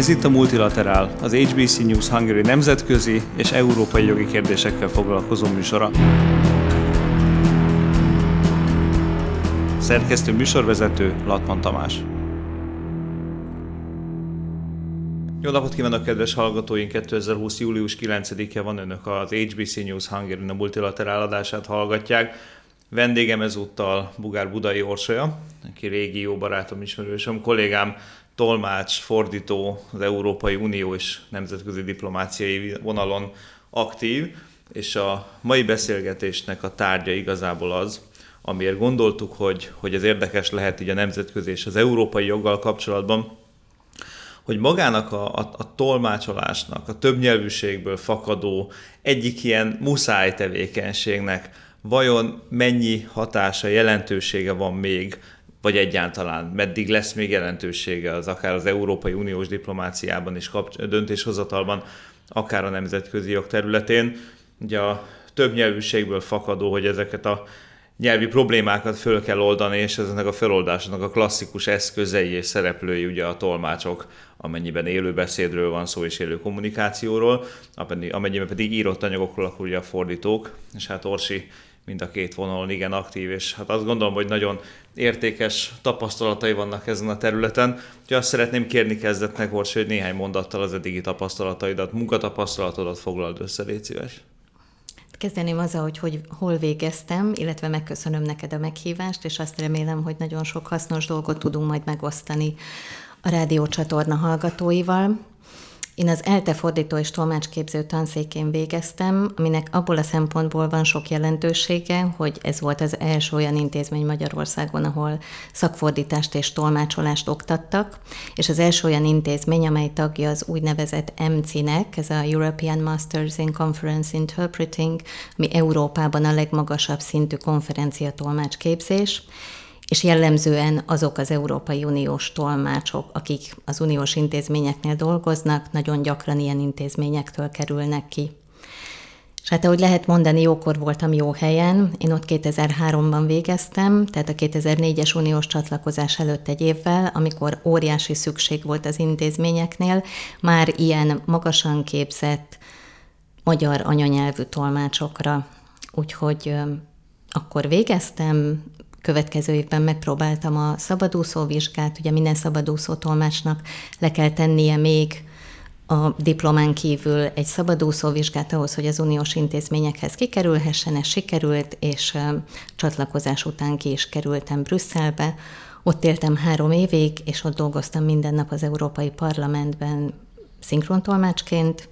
Ez itt a Multilaterál, az HBC News Hungary nemzetközi és európai jogi kérdésekkel foglalkozó műsora. Szerkesztő műsorvezető Latman Tamás. Jó napot kívánok, kedves hallgatóink! 2020. július 9-e van önök az HBC News Hungary a multilaterál adását hallgatják. Vendégem ezúttal Bugár Budai Orsolya, aki régi jó barátom, ismerősöm, kollégám, tolmács, fordító, az Európai Unió és nemzetközi diplomáciai vonalon aktív, és a mai beszélgetésnek a tárgya igazából az, amiért gondoltuk, hogy, hogy ez érdekes lehet így a nemzetközi és az európai joggal kapcsolatban, hogy magának a, a, a tolmácsolásnak, a többnyelvűségből fakadó egyik ilyen muszáj tevékenységnek vajon mennyi hatása, jelentősége van még, vagy egyáltalán meddig lesz még jelentősége az akár az Európai Uniós diplomáciában és kapcs- döntéshozatalban, akár a nemzetközi jog területén. Ugye a többnyelvűségből fakadó, hogy ezeket a nyelvi problémákat föl kell oldani, és ezeknek a feloldásnak a klasszikus eszközei és szereplői ugye a tolmácsok, amennyiben élő beszédről van szó és élő kommunikációról, amennyiben pedig írott anyagokról, akkor ugye a fordítók, és hát Orsi mind a két vonalon igen aktív, és hát azt gondolom, hogy nagyon értékes tapasztalatai vannak ezen a területen. Úgyhogy azt szeretném kérni kezdetnek, Orsi, hogy néhány mondattal az eddigi tapasztalataidat, munkatapasztalatodat foglald össze, légy szíves. Kezdeném azzal, hogy, hogy hol végeztem, illetve megköszönöm neked a meghívást, és azt remélem, hogy nagyon sok hasznos dolgot tudunk majd megosztani a rádiócsatorna hallgatóival. Én az ELTE fordító és tolmácsképző tanszékén végeztem, aminek abból a szempontból van sok jelentősége, hogy ez volt az első olyan intézmény Magyarországon, ahol szakfordítást és tolmácsolást oktattak, és az első olyan intézmény, amely tagja az úgynevezett EMCI-nek, ez a European Masters in Conference Interpreting, ami Európában a legmagasabb szintű konferencia tolmácsképzés, és jellemzően azok az Európai Uniós tolmácsok, akik az uniós intézményeknél dolgoznak, nagyon gyakran ilyen intézményektől kerülnek ki. És hát ahogy lehet mondani, jókor voltam jó helyen. Én ott 2003-ban végeztem, tehát a 2004-es uniós csatlakozás előtt egy évvel, amikor óriási szükség volt az intézményeknél, már ilyen magasan képzett magyar anyanyelvű tolmácsokra. Úgyhogy akkor végeztem, következő évben megpróbáltam a szabadúszó vizsgát, ugye minden szabadúszó tolmácsnak le kell tennie még a diplomán kívül egy szabadúszó vizsgát ahhoz, hogy az uniós intézményekhez kikerülhessen, ez sikerült, és csatlakozás után ki is kerültem Brüsszelbe. Ott éltem három évig, és ott dolgoztam minden nap az Európai Parlamentben szinkrontolmácsként,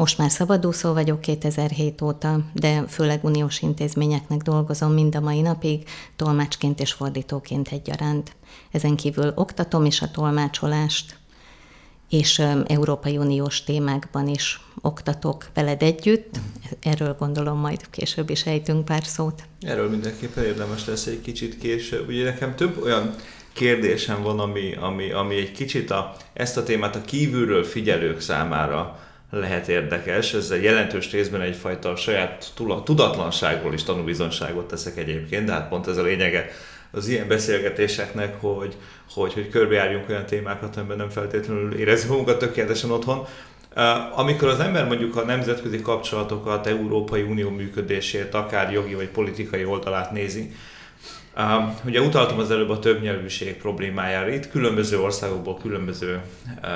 most már szabadúszó vagyok 2007 óta, de főleg uniós intézményeknek dolgozom mind a mai napig, tolmácsként és fordítóként egyaránt. Ezen kívül oktatom is a tolmácsolást, és Európai Uniós témákban is oktatok veled együtt. Erről gondolom majd később is ejtünk pár szót. Erről mindenképpen érdemes lesz egy kicsit később. Ugye nekem több olyan kérdésem van, ami, ami, ami egy kicsit a, ezt a témát a kívülről figyelők számára lehet érdekes. Ezzel jelentős részben egyfajta saját tudatlanságról is tanúbizonságot teszek egyébként, de hát pont ez a lényege az ilyen beszélgetéseknek, hogy, hogy, hogy körbejárjunk olyan témákat, amiben nem feltétlenül érezzük magunkat tökéletesen otthon. Amikor az ember mondjuk a nemzetközi kapcsolatokat, Európai Unió működését, akár jogi vagy politikai oldalát nézi, Uh, ugye utaltam az előbb a többnyelvűség problémájára, itt különböző országokból különböző uh,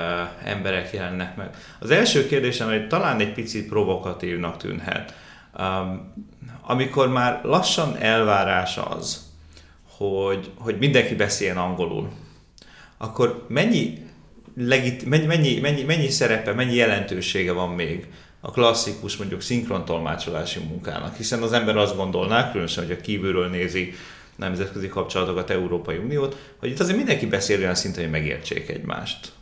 emberek jelennek meg. Az első kérdésem, hogy talán egy picit provokatívnak tűnhet, um, amikor már lassan elvárás az, hogy, hogy mindenki beszéljen angolul, akkor mennyi, legit, mennyi, mennyi, mennyi, mennyi szerepe, mennyi jelentősége van még a klasszikus mondjuk szinkrontolmácsolási munkának, hiszen az ember azt gondolná, különösen, hogy a kívülről nézi nemzetközi kapcsolatokat, Európai Uniót, hogy itt azért mindenki beszél olyan szinten, hogy megértsék egymást.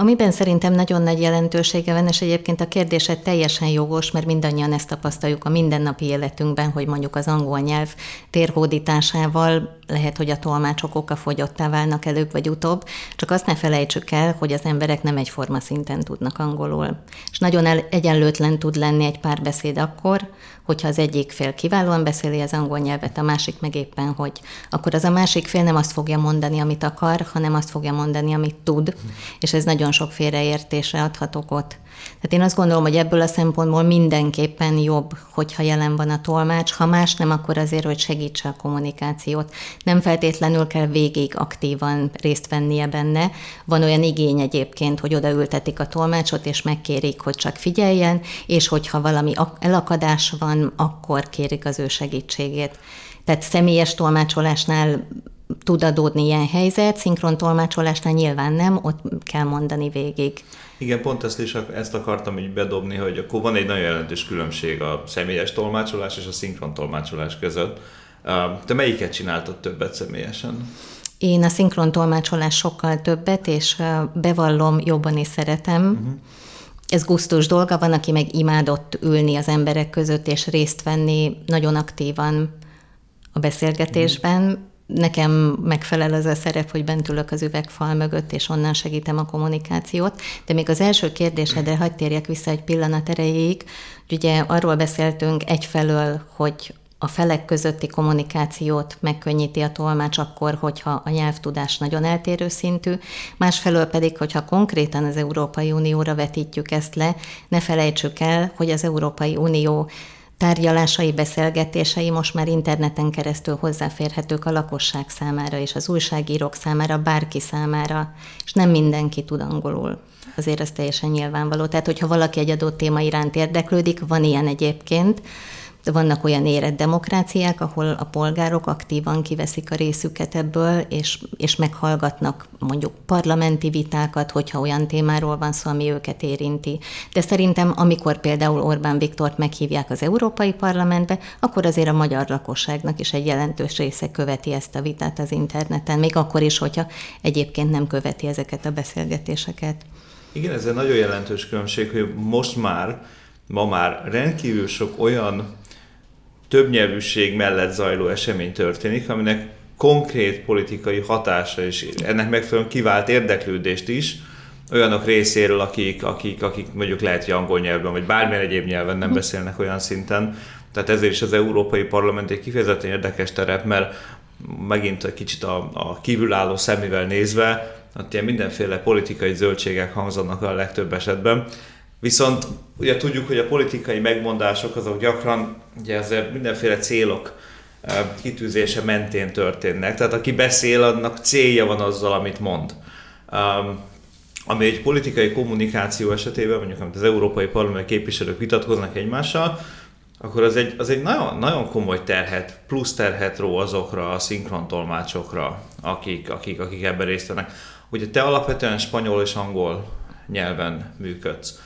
Amiben szerintem nagyon nagy jelentősége van, és egyébként a kérdése teljesen jogos, mert mindannyian ezt tapasztaljuk a mindennapi életünkben, hogy mondjuk az angol nyelv térhódításával lehet, hogy a tolmácsok okafogyottá válnak előbb vagy utóbb, csak azt ne felejtsük el, hogy az emberek nem egyforma szinten tudnak angolul. És nagyon el, egyenlőtlen tud lenni egy párbeszéd akkor, hogyha az egyik fél kiválóan beszéli az angol nyelvet, a másik meg éppen hogy, akkor az a másik fél nem azt fogja mondani, amit akar, hanem azt fogja mondani, amit tud, és ez nagyon sok félreértésre adhat okot. Tehát én azt gondolom, hogy ebből a szempontból mindenképpen jobb, hogyha jelen van a tolmács, ha más nem, akkor azért, hogy segítse a kommunikációt. Nem feltétlenül kell végig aktívan részt vennie benne. Van olyan igény egyébként, hogy odaültetik a tolmácsot, és megkérik, hogy csak figyeljen, és hogyha valami elakadás van, akkor kérik az ő segítségét. Tehát személyes tolmácsolásnál tud adódni ilyen helyzet, szinkron tolmácsolásnál nyilván nem, ott kell mondani végig. Igen, pont ezt is ezt akartam így bedobni, hogy akkor van egy nagyon jelentős különbség a személyes tolmácsolás és a szinkron tolmácsolás között. Te melyiket csináltad többet személyesen? Én a szinkron tolmácsolás sokkal többet, és bevallom, jobban is szeretem. Uh-huh. Ez gusztus dolga, van, aki meg imádott ülni az emberek között, és részt venni nagyon aktívan a beszélgetésben. Uh-huh nekem megfelel az a szerep, hogy bent ülök az üvegfal mögött, és onnan segítem a kommunikációt. De még az első kérdésedre hagyd térjek vissza egy pillanat erejéig. Ugye arról beszéltünk egyfelől, hogy a felek közötti kommunikációt megkönnyíti a tolmács akkor, hogyha a nyelvtudás nagyon eltérő szintű, másfelől pedig, hogyha konkrétan az Európai Unióra vetítjük ezt le, ne felejtsük el, hogy az Európai Unió tárgyalásai, beszélgetései most már interneten keresztül hozzáférhetők a lakosság számára és az újságírók számára, bárki számára, és nem mindenki tud angolul. Azért ez teljesen nyilvánvaló. Tehát, hogyha valaki egy adott téma iránt érdeklődik, van ilyen egyébként, vannak olyan érett demokráciák, ahol a polgárok aktívan kiveszik a részüket ebből, és, és meghallgatnak mondjuk parlamenti vitákat, hogyha olyan témáról van szó, ami őket érinti. De szerintem, amikor például Orbán Viktort meghívják az Európai Parlamentbe, akkor azért a magyar lakosságnak is egy jelentős része követi ezt a vitát az interneten, még akkor is, hogyha egyébként nem követi ezeket a beszélgetéseket. Igen, ez egy nagyon jelentős különbség, hogy most már, ma már rendkívül sok olyan többnyelvűség mellett zajló esemény történik, aminek konkrét politikai hatása és ennek megfelelően kivált érdeklődést is olyanok részéről, akik, akik, akik mondjuk lehet, hogy angol nyelven, vagy bármilyen egyéb nyelven nem beszélnek olyan szinten. Tehát ezért is az Európai Parlament egy kifejezetten érdekes terep, mert megint egy kicsit a, a kívülálló szemével nézve, ott ilyen mindenféle politikai zöldségek hangzanak a legtöbb esetben, Viszont ugye tudjuk, hogy a politikai megmondások azok gyakran ugye azért mindenféle célok kitűzése mentén történnek. Tehát aki beszél, annak célja van azzal, amit mond. Um, ami egy politikai kommunikáció esetében, mondjuk amit az Európai Parlament képviselők vitatkoznak egymással, akkor az egy, az egy nagyon, nagyon komoly terhet, plusz terhet ró azokra a szinkrontolmácsokra, akik, akik, akik ebben részt vennek. Ugye te alapvetően spanyol és angol nyelven működsz.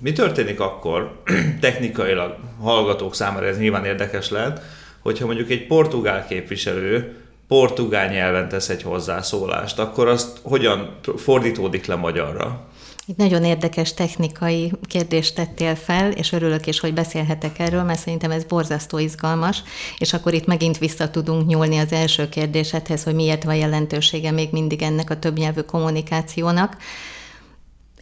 Mi történik akkor, technikailag hallgatók számára ez nyilván érdekes lehet, hogyha mondjuk egy portugál képviselő portugál nyelven tesz egy hozzászólást, akkor azt hogyan fordítódik le magyarra? Itt nagyon érdekes technikai kérdést tettél fel, és örülök is, hogy beszélhetek erről, mert szerintem ez borzasztó izgalmas, és akkor itt megint vissza tudunk nyúlni az első kérdésedhez, hogy miért van jelentősége még mindig ennek a többnyelvű kommunikációnak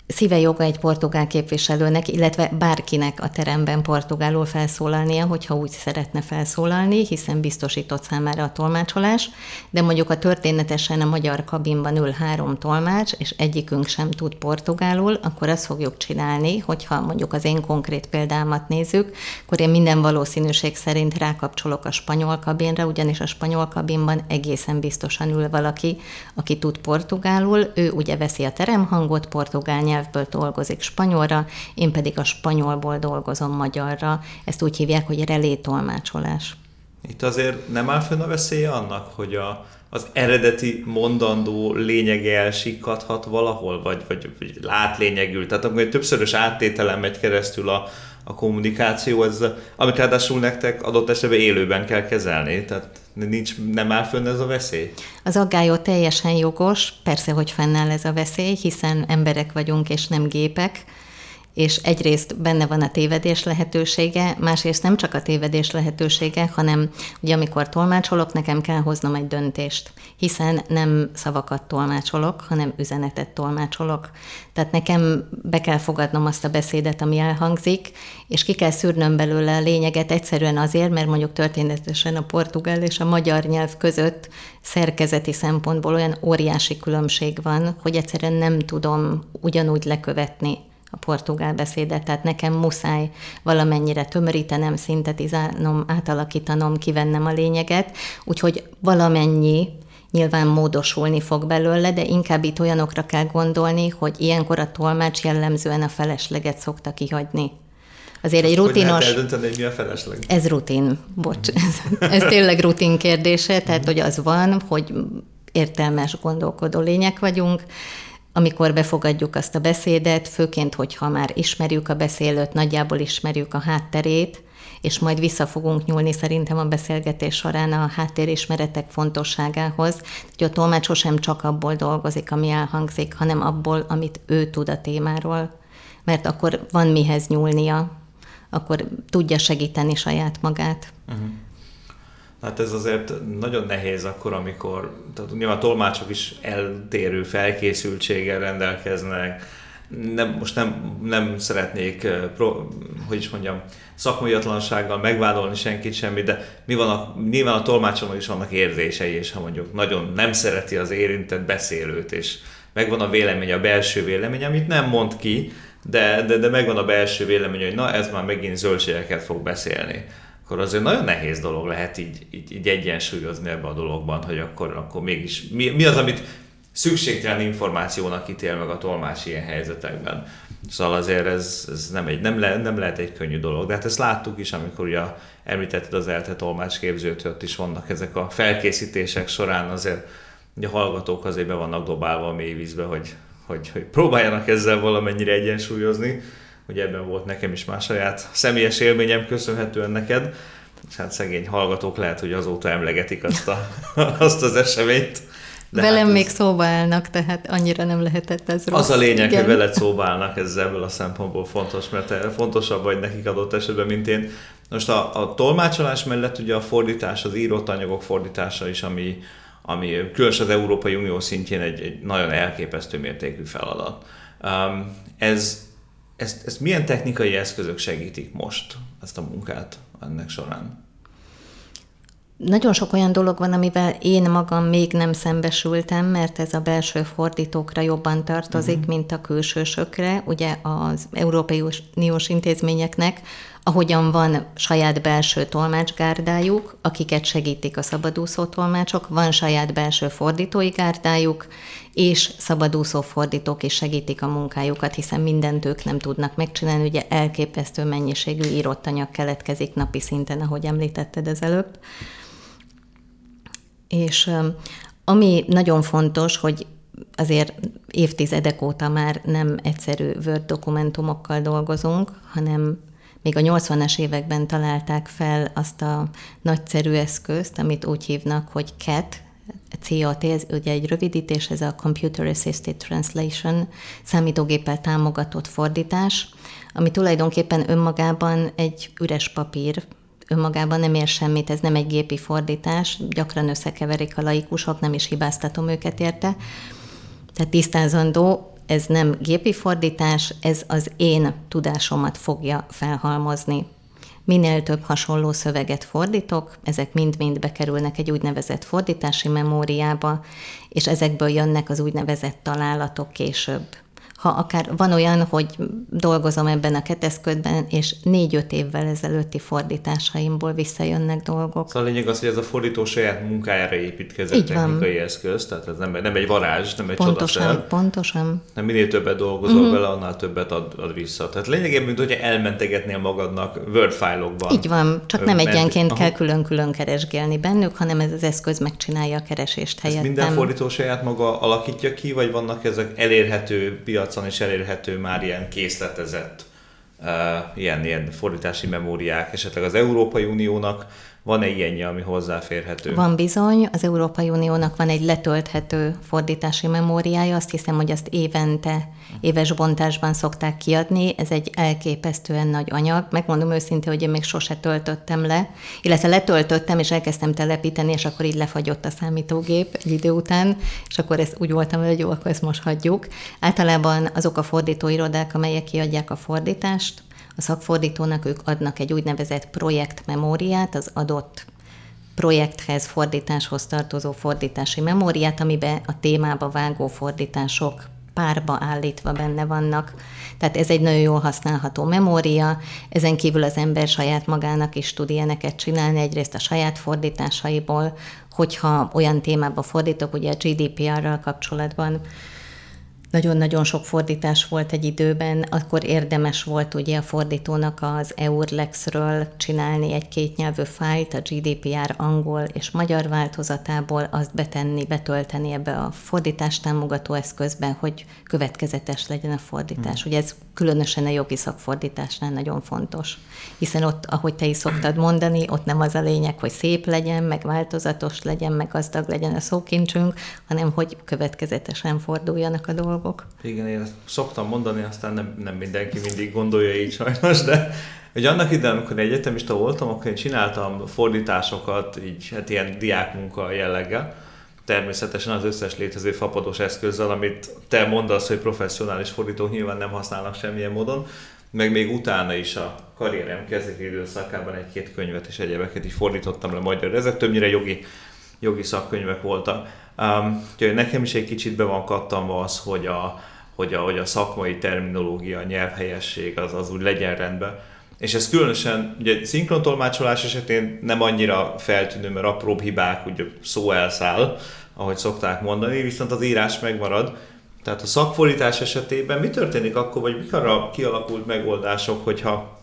szíve joga egy portugál képviselőnek, illetve bárkinek a teremben portugálul felszólalnia, hogyha úgy szeretne felszólalni, hiszen biztosított számára a tolmácsolás, de mondjuk a történetesen a magyar kabinban ül három tolmács, és egyikünk sem tud portugálul, akkor azt fogjuk csinálni, hogyha mondjuk az én konkrét példámat nézzük, akkor én minden valószínűség szerint rákapcsolok a spanyol kabinra, ugyanis a spanyol kabinban egészen biztosan ül valaki, aki tud portugálul, ő ugye veszi a teremhangot, portugál nyelvből dolgozik spanyolra, én pedig a spanyolból dolgozom magyarra. Ezt úgy hívják, hogy relé tolmácsolás. Itt azért nem áll fönn a veszélye annak, hogy a, az eredeti mondandó lényege elsikadhat valahol, vagy, vagy, vagy látlényegül. Tehát amikor egy többszörös áttételen megy keresztül a, a kommunikáció, ez, amit ráadásul nektek adott esetben élőben kell kezelni, tehát nincs, nem áll fönn ez a veszély? Az aggályó teljesen jogos, persze, hogy fennáll ez a veszély, hiszen emberek vagyunk és nem gépek, és egyrészt benne van a tévedés lehetősége, másrészt nem csak a tévedés lehetősége, hanem ugye amikor tolmácsolok, nekem kell hoznom egy döntést, hiszen nem szavakat tolmácsolok, hanem üzenetet tolmácsolok. Tehát nekem be kell fogadnom azt a beszédet, ami elhangzik, és ki kell szűrnöm belőle a lényeget egyszerűen azért, mert mondjuk történetesen a portugál és a magyar nyelv között szerkezeti szempontból olyan óriási különbség van, hogy egyszerűen nem tudom ugyanúgy lekövetni a portugál beszédet, tehát nekem muszáj valamennyire tömörítenem, szintetizálnom, átalakítanom, kivennem a lényeget, úgyhogy valamennyi nyilván módosulni fog belőle, de inkább itt olyanokra kell gondolni, hogy ilyenkor a tolmács jellemzően a felesleget szokta kihagyni. Azért egy rutinos... Hogy hogy mi a felesleg? Ez rutin, bocs. Ez, ez tényleg rutin kérdése, tehát hogy az van, hogy értelmes gondolkodó lények vagyunk, amikor befogadjuk azt a beszédet, főként, hogyha már ismerjük a beszélőt, nagyjából ismerjük a hátterét, és majd vissza fogunk nyúlni szerintem a beszélgetés során a háttérismeretek fontosságához, hogy a tolmács sosem csak abból dolgozik, ami elhangzik, hanem abból, amit ő tud a témáról, mert akkor van mihez nyúlnia, akkor tudja segíteni saját magát. Uh-huh. Hát ez azért nagyon nehéz akkor, amikor, tehát nyilván a tolmácsok is eltérő felkészültséggel rendelkeznek, nem, most nem, nem szeretnék, hogy is mondjam, szakmaiatlansággal megvádolni senkit semmi, de mi van a, nyilván a tolmácson is vannak érzései, és ha mondjuk nagyon nem szereti az érintett beszélőt, és megvan a vélemény, a belső vélemény, amit nem mond ki, de, de, de megvan a belső vélemény, hogy na ez már megint zöldségeket fog beszélni akkor azért nagyon nehéz dolog lehet így, így, így egyensúlyozni ebbe a dologban, hogy akkor, akkor mégis mi, mi az, amit szükségtelen információnak ítél meg a tolmás ilyen helyzetekben. Szóval azért ez, ez nem, egy, nem, le, nem lehet egy könnyű dolog. De hát ezt láttuk is, amikor ugye említetted az ELTE tolmácsképzőt, hogy ott is vannak ezek a felkészítések során azért ugye a hallgatók azért be vannak dobálva a mélyvízbe, hogy, hogy, hogy próbáljanak ezzel valamennyire egyensúlyozni hogy ebben volt nekem is már saját személyes élményem köszönhetően neked, és hát szegény hallgatók lehet, hogy azóta emlegetik azt, a, azt az eseményt. De Velem hát ez, még szóba állnak, tehát annyira nem lehetett ez rossz. Az a lényeg, Igen. hogy veled szóba állnak, ez ebből a szempontból fontos, mert fontosabb vagy nekik adott esetben, mint én. Most a, a tolmácsolás mellett ugye a fordítás, az írott anyagok fordítása is, ami, ami különösen az Európai Unió szintjén egy, egy nagyon elképesztő mértékű feladat. Um, ez ezt, ezt milyen technikai eszközök segítik most, ezt a munkát ennek során? Nagyon sok olyan dolog van, amivel én magam még nem szembesültem, mert ez a belső fordítókra jobban tartozik, uh-huh. mint a külsősökre. Ugye az Európai Uniós intézményeknek, ahogyan van saját belső tolmácsgárdájuk, akiket segítik a szabadúszó tolmácsok, van saját belső fordítói gárdájuk, és szabadúszó fordítók is segítik a munkájukat, hiszen mindent ők nem tudnak megcsinálni. Ugye elképesztő mennyiségű írott anyag keletkezik napi szinten, ahogy említetted az előbb. És ami nagyon fontos, hogy azért évtizedek óta már nem egyszerű Word dokumentumokkal dolgozunk, hanem még a 80-as években találták fel azt a nagyszerű eszközt, amit úgy hívnak, hogy CAT, CAT, ez ugye egy rövidítés, ez a Computer Assisted Translation, számítógéppel támogatott fordítás, ami tulajdonképpen önmagában egy üres papír, önmagában nem ér semmit, ez nem egy gépi fordítás, gyakran összekeverik a laikusok, nem is hibáztatom őket érte. Tehát tisztázandó, ez nem gépi fordítás, ez az én tudásomat fogja felhalmozni. Minél több hasonló szöveget fordítok, ezek mind-mind bekerülnek egy úgynevezett fordítási memóriába, és ezekből jönnek az úgynevezett találatok később ha akár van olyan, hogy dolgozom ebben a keteszködben, és négy-öt évvel ezelőtti fordításaimból visszajönnek dolgok. Szóval a lényeg az, hogy ez a fordító saját munkájára építkezett Így technikai van. eszköz, tehát ez nem, nem egy varázs, nem egy pontosan, csodaszer. Pontosan, Nem minél többet dolgozol uh-huh. bele, annál többet ad, ad vissza. Tehát lényegében, mint hogyha elmentegetnél magadnak Word fájlokban. Így van, csak nem egyenként kell külön-külön keresgélni bennük, hanem ez az eszköz megcsinálja a keresést helyettem. Ezt minden fordító saját maga alakítja ki, vagy vannak ezek elérhető piac piacon is elérhető már ilyen készletezett uh, ilyen, ilyen fordítási memóriák, esetleg az Európai Uniónak van-e ilyenje, ami hozzáférhető? Van bizony, az Európai Uniónak van egy letölthető fordítási memóriája, azt hiszem, hogy azt évente, éves bontásban szokták kiadni, ez egy elképesztően nagy anyag. Megmondom őszintén, hogy én még sose töltöttem le, illetve letöltöttem, és elkezdtem telepíteni, és akkor így lefagyott a számítógép egy idő után, és akkor ezt úgy voltam, hogy jó, akkor ezt most hagyjuk. Általában azok a fordítóirodák, amelyek kiadják a fordítást, a szakfordítónak ők adnak egy úgynevezett projektmemóriát, az adott projekthez, fordításhoz tartozó fordítási memóriát, amiben a témába vágó fordítások párba állítva benne vannak. Tehát ez egy nagyon jól használható memória, ezen kívül az ember saját magának is tud ilyeneket csinálni, egyrészt a saját fordításaiból, hogyha olyan témába fordítok, ugye a GDPR-ral kapcsolatban nagyon-nagyon sok fordítás volt egy időben, akkor érdemes volt ugye a fordítónak az Eurlexről csinálni egy kétnyelvű fájlt, a GDPR angol és magyar változatából, azt betenni, betölteni ebbe a fordítás támogató eszközbe, hogy következetes legyen a fordítás. Hmm. Ugye ez különösen a jogi szakfordításnál nagyon fontos, hiszen ott, ahogy te is szoktad mondani, ott nem az a lényeg, hogy szép legyen, meg változatos legyen, meg gazdag legyen a szókincsünk, hanem hogy következetesen forduljanak a dolgok dolgok. Igen, én ezt szoktam mondani, aztán nem, nem mindenki mindig gondolja így sajnos, de hogy annak idején, amikor egyetemista voltam, akkor én csináltam fordításokat, így hát ilyen diákmunka jelleggel, természetesen az összes létező fapados eszközzel, amit te mondasz, hogy professzionális fordítók nyilván nem használnak semmilyen módon, meg még utána is a karrierem kezdeti időszakában egy-két könyvet és egyebeket is fordítottam le magyar. Ezek többnyire jogi, jogi szakkönyvek voltak. Um, nekem is egy kicsit be van kattanva az, hogy a, hogy a, hogy a szakmai terminológia, a nyelvhelyesség az, az úgy legyen rendben. És ez különösen, ugye szinkrontolmácsolás esetén nem annyira feltűnő, mert apróbb hibák, ugye szó elszáll, ahogy szokták mondani, viszont az írás megmarad. Tehát a szakfordítás esetében mi történik akkor, vagy mik arra kialakult megoldások, hogyha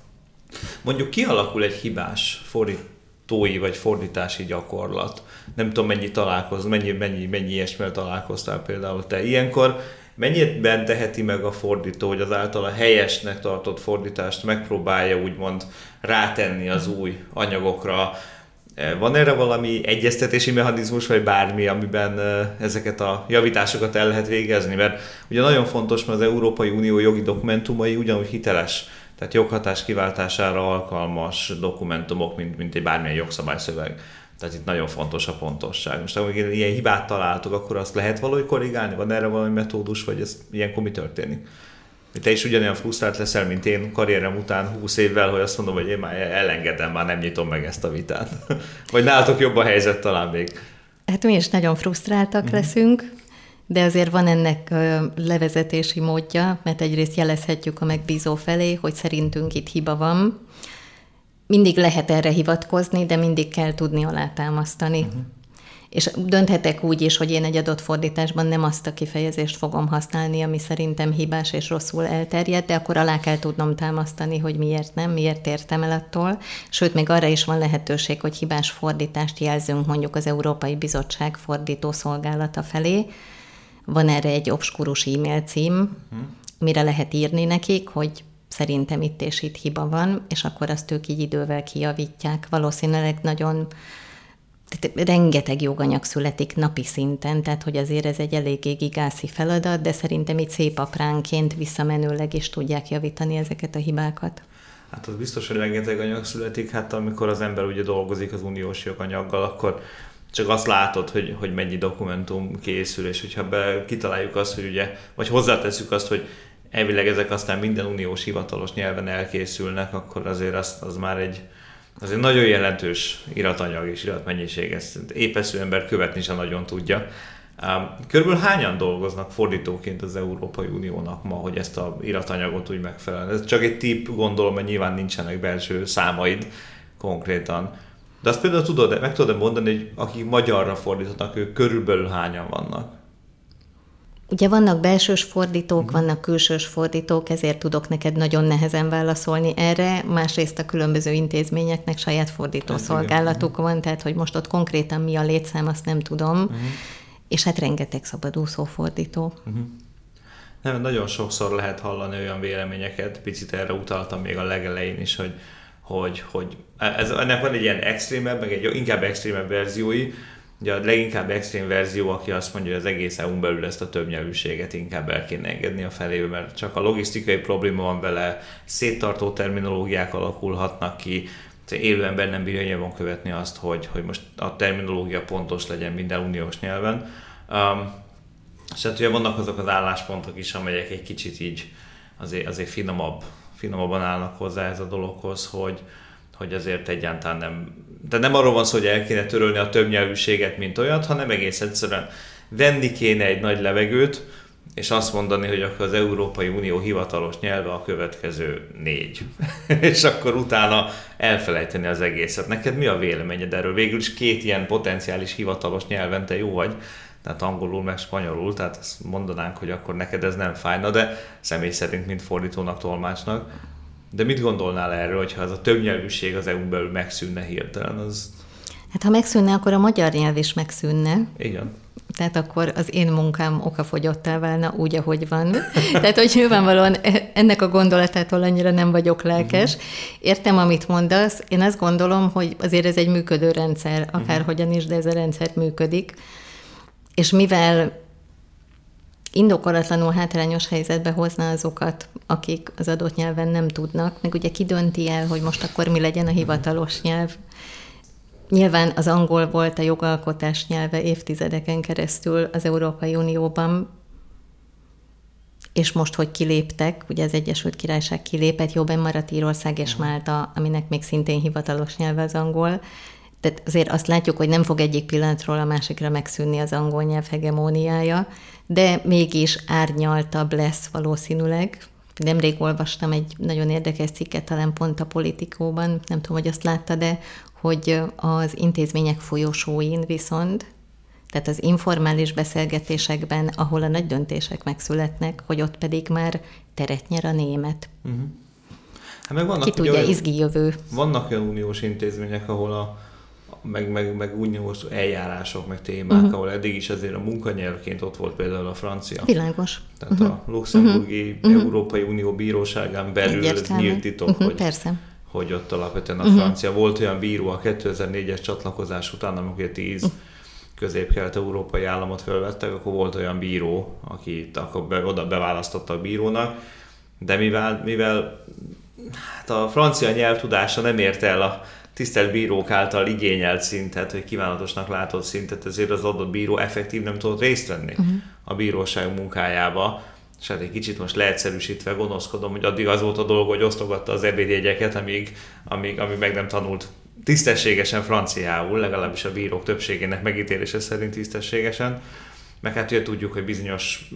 mondjuk kialakul egy hibás fordít, fordítói vagy fordítási gyakorlat. Nem tudom, mennyi találkoz, mennyi, mennyi, mennyi ilyesmivel találkoztál például te. Ilyenkor mennyiben teheti meg a fordító, hogy az általa helyesnek tartott fordítást megpróbálja úgymond rátenni az új anyagokra, van erre valami egyeztetési mechanizmus, vagy bármi, amiben ezeket a javításokat el lehet végezni? Mert ugye nagyon fontos, mert az Európai Unió jogi dokumentumai ugyanúgy hiteles tehát joghatás kiváltására alkalmas dokumentumok, mint, mint egy bármilyen jogszabályszöveg. Tehát itt nagyon fontos a pontosság. Most amikor ilyen hibát találtok, akkor azt lehet valahogy korrigálni? Van erre valami metódus, vagy ez ilyenkor mi történik? Te is ugyanolyan frusztrált leszel, mint én karrierem után 20 évvel, hogy azt mondom, hogy én már elengedem, már nem nyitom meg ezt a vitát. vagy nálatok jobb a helyzet talán még? Hát mi is nagyon frusztráltak uh-huh. leszünk de azért van ennek levezetési módja, mert egyrészt jelezhetjük a megbízó felé, hogy szerintünk itt hiba van. Mindig lehet erre hivatkozni, de mindig kell tudni alátámasztani. Uh-huh. És dönthetek úgy is, hogy én egy adott fordításban nem azt a kifejezést fogom használni, ami szerintem hibás és rosszul elterjedt, de akkor alá kell tudnom támasztani, hogy miért nem, miért értem el attól. Sőt, még arra is van lehetőség, hogy hibás fordítást jelzünk mondjuk az Európai Bizottság fordító szolgálata felé, van erre egy obskurus e-mail cím, mire lehet írni nekik, hogy szerintem itt és itt hiba van, és akkor azt ők így idővel kijavítják. Valószínűleg nagyon tehát rengeteg joganyag születik napi szinten, tehát hogy azért ez egy eléggé gigászi feladat, de szerintem itt szép apránként visszamenőleg is tudják javítani ezeket a hibákat. Hát az biztos, hogy rengeteg anyag születik, hát amikor az ember ugye dolgozik az uniós joganyaggal, akkor csak azt látod, hogy, hogy mennyi dokumentum készül, és hogyha be, kitaláljuk azt, hogy ugye, vagy hozzátesszük azt, hogy elvileg ezek aztán minden uniós hivatalos nyelven elkészülnek, akkor azért az, az már egy azért nagyon jelentős iratanyag és iratmennyiség, ezt épesző ember követni sem nagyon tudja. Körülbelül hányan dolgoznak fordítóként az Európai Uniónak ma, hogy ezt a iratanyagot úgy megfelelően? Ez csak egy tip, gondolom, hogy nyilván nincsenek belső számaid konkrétan. De azt például tudod, meg tudod mondani, hogy akik magyarra fordítottak, ők körülbelül hányan vannak? Ugye vannak belsős fordítók, uh-huh. vannak külsős fordítók, ezért tudok neked nagyon nehezen válaszolni erre. Másrészt a különböző intézményeknek saját fordítószolgálatuk van, tehát hogy most ott konkrétan mi a létszám, azt nem tudom. Uh-huh. És hát rengeteg szabadúszó fordító. Uh-huh. Nem, nagyon sokszor lehet hallani olyan véleményeket, picit erre utaltam még a legelején is, hogy hogy, hogy ez, ennek van egy ilyen extrémebb, meg egy inkább extrémebb verziói, Ugye a leginkább extrém verzió, aki azt mondja, hogy az egész EU-n belül ezt a többnyelvűséget inkább el kéne engedni a felébe, mert csak a logisztikai probléma van vele, széttartó terminológiák alakulhatnak ki, élő ember nem bírja nyilván követni azt, hogy, hogy most a terminológia pontos legyen minden uniós nyelven. Um, és hát ugye vannak azok az álláspontok is, amelyek egy kicsit így azért, azért finomabb, finomabban állnak hozzá ez a dologhoz, hogy, hogy azért egyáltalán nem, de nem arról van szó, hogy el kéne törölni a többnyelvűséget, mint olyat, hanem egész egyszerűen venni kéne egy nagy levegőt, és azt mondani, hogy akkor az Európai Unió hivatalos nyelve a következő négy. és akkor utána elfelejteni az egészet. Neked mi a véleményed erről? Végül is két ilyen potenciális hivatalos nyelven te jó vagy, tehát angolul meg spanyolul, tehát azt mondanánk, hogy akkor neked ez nem fájna, de személy szerint, mint fordítónak, tolmácsnak. De mit gondolnál erről, hogyha az a többnyelvűség az EU-n belül megszűnne hirtelen? Az... Hát ha megszűnne, akkor a magyar nyelv is megszűnne. Igen. Tehát akkor az én munkám okafogyottá válna úgy, ahogy van. Tehát, hogy nyilvánvalóan ennek a gondolatától annyira nem vagyok lelkes. Mhm. Értem, amit mondasz. Én azt gondolom, hogy azért ez egy működő rendszer, akárhogyan is, de ez a rendszer működik. És mivel indokolatlanul hátrányos helyzetbe hozna azokat, akik az adott nyelven nem tudnak, meg ugye ki dönti el, hogy most akkor mi legyen a hivatalos nyelv. Nyilván az angol volt a jogalkotás nyelve évtizedeken keresztül az Európai Unióban, és most, hogy kiléptek, ugye az Egyesült Királyság kilépett, jobban maradt Írország és Málta, aminek még szintén hivatalos nyelve az angol, tehát azért azt látjuk, hogy nem fog egyik pillanatról a másikra megszűnni az angol nyelv hegemóniája, de mégis árnyaltabb lesz valószínűleg. Nemrég olvastam egy nagyon érdekes cikket, talán pont a politikóban, nem tudom, hogy azt látta, de hogy az intézmények folyosóin viszont, tehát az informális beszélgetésekben, ahol a nagy döntések megszületnek, hogy ott pedig már teret nyer a német. Uh-huh. Hát meg vannak, Ki tudja, olyan, izgi jövő. Vannak olyan uniós intézmények, ahol a meg, meg, meg uniós eljárások, meg témák, uh-huh. ahol eddig is azért a munkanyelvként ott volt például a francia. Világos. Tehát uh-huh. a luxemburgi uh-huh. Európai Unió bíróságán belül ez nyílt titok, uh-huh. hogy, Persze. hogy ott alapvetően a uh-huh. francia. Volt olyan bíró a 2004-es csatlakozás után, amikor 10 uh-huh közép-kelet-európai államot felvettek, akkor volt olyan bíró, akit akkor be, oda beválasztottak bírónak, de mivel, mivel hát a francia nyelvtudása nem érte el a tisztelt bírók által igényelt szintet, hogy kívánatosnak látott szintet, ezért az adott bíró effektív nem tudott részt venni uh-huh. a bíróság munkájába. És hát egy kicsit most leegyszerűsítve gonoszkodom, hogy addig az volt a dolog, hogy osztogatta az ebédjegyeket, amíg, amíg, amíg meg nem tanult tisztességesen franciául, legalábbis a bírók többségének megítélése szerint tisztességesen. Meg hát ugye tudjuk, hogy bizonyos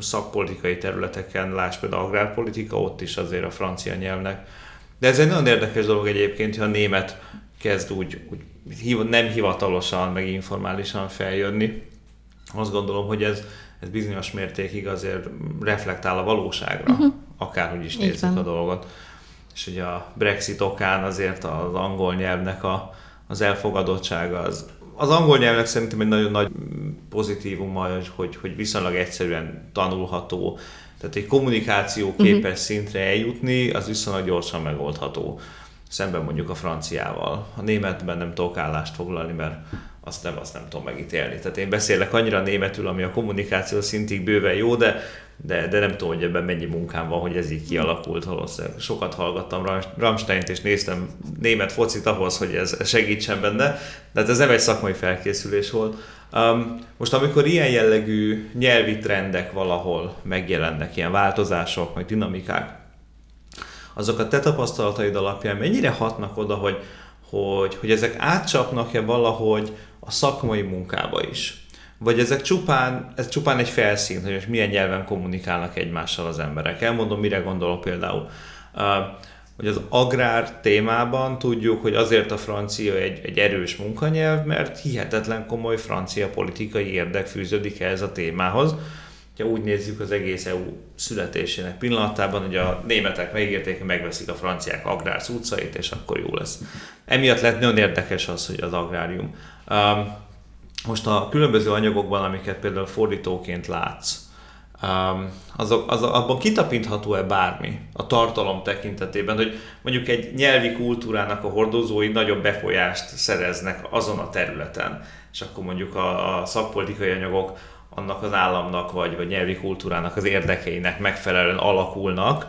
szakpolitikai területeken, láss például agrárpolitika, ott is azért a francia nyelvnek de ez egy nagyon érdekes dolog egyébként, hogy a német kezd úgy, úgy nem hivatalosan, meg informálisan feljönni. Azt gondolom, hogy ez, ez bizonyos mértékig azért reflektál a valóságra, uh-huh. akárhogy is nézzük a dolgot. És ugye a Brexit okán azért az angol nyelvnek a, az elfogadottsága az, az angol nyelvnek szerintem egy nagyon nagy pozitívum, hogy, hogy viszonylag egyszerűen tanulható, tehát egy kommunikáció mhm. képes uh-huh. szintre eljutni, az viszonylag gyorsan megoldható. Szemben mondjuk a franciával. A németben nem tudok állást foglalni, mert azt nem, azt nem tudom megítélni. Tehát én beszélek annyira németül, ami a kommunikáció szintig bőven jó, de, de, de nem tudom, hogy ebben mennyi munkám van, hogy ez így kialakult valószínűleg. Sokat hallgattam Rammsteint, és néztem német focit ahhoz, hogy ez segítsen benne, de hát ez nem egy szakmai felkészülés volt. Um, most amikor ilyen jellegű nyelvi trendek valahol megjelennek, ilyen változások, meg dinamikák, azok a te tapasztalataid alapján mennyire hatnak oda, hogy, hogy, hogy ezek átcsapnak-e valahogy a szakmai munkába is? Vagy ezek csupán, ez csupán egy felszín, hogy most milyen nyelven kommunikálnak egymással az emberek. Elmondom, mire gondolok például. Uh, hogy az agrár témában tudjuk, hogy azért a francia egy, egy erős munkanyelv, mert hihetetlen komoly francia politikai érdek fűződik ehhez a témához. Ha úgy nézzük az egész EU születésének pillanatában, hogy a németek megígérték, hogy megveszik a franciák agrár utcait, és akkor jó lesz. Emiatt lett nagyon érdekes az, hogy az agrárium. Um, most a különböző anyagokban, amiket például fordítóként látsz, azok, az, abban kitapintható-e bármi a tartalom tekintetében, hogy mondjuk egy nyelvi kultúrának a hordozói nagyobb befolyást szereznek azon a területen, és akkor mondjuk a, a szakpolitikai anyagok annak az államnak vagy, vagy nyelvi kultúrának az érdekeinek megfelelően alakulnak,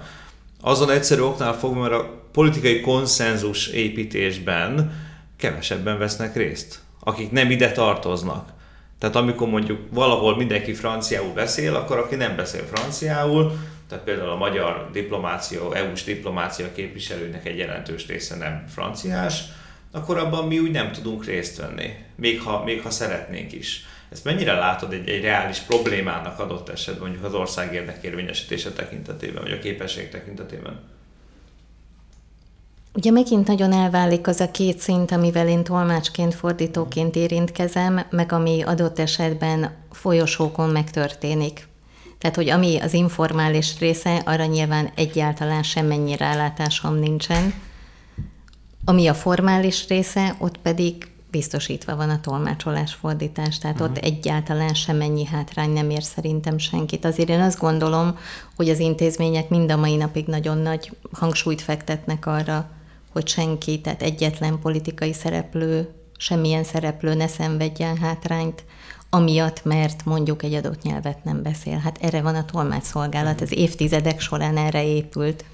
azon egyszerű oknál fogva, mert a politikai konszenzus építésben kevesebben vesznek részt, akik nem ide tartoznak. Tehát amikor mondjuk valahol mindenki franciául beszél, akkor aki nem beszél franciául, tehát például a magyar diplomácia, EU-s diplomácia képviselőnek egy jelentős része nem franciás, akkor abban mi úgy nem tudunk részt venni, még ha, még ha szeretnénk is. Ezt mennyire látod egy, egy reális problémának adott esetben, mondjuk az ország érdekérvényesítése tekintetében, vagy a képesség tekintetében? Ugye megint nagyon elválik az a két szint, amivel én tolmácsként, fordítóként érintkezem, meg ami adott esetben folyosókon megtörténik. Tehát, hogy ami az informális része, arra nyilván egyáltalán semmennyi rálátásom nincsen. Ami a formális része, ott pedig biztosítva van a tolmácsolás fordítás, tehát uh-huh. ott mhm. egyáltalán semennyi hátrány nem ér szerintem senkit. Azért én azt gondolom, hogy az intézmények mind a mai napig nagyon nagy hangsúlyt fektetnek arra, hogy senki, tehát egyetlen politikai szereplő, semmilyen szereplő ne szenvedjen hátrányt, amiatt, mert mondjuk egy adott nyelvet nem beszél. Hát erre van a tolmácsszolgálat, az évtizedek során erre épült,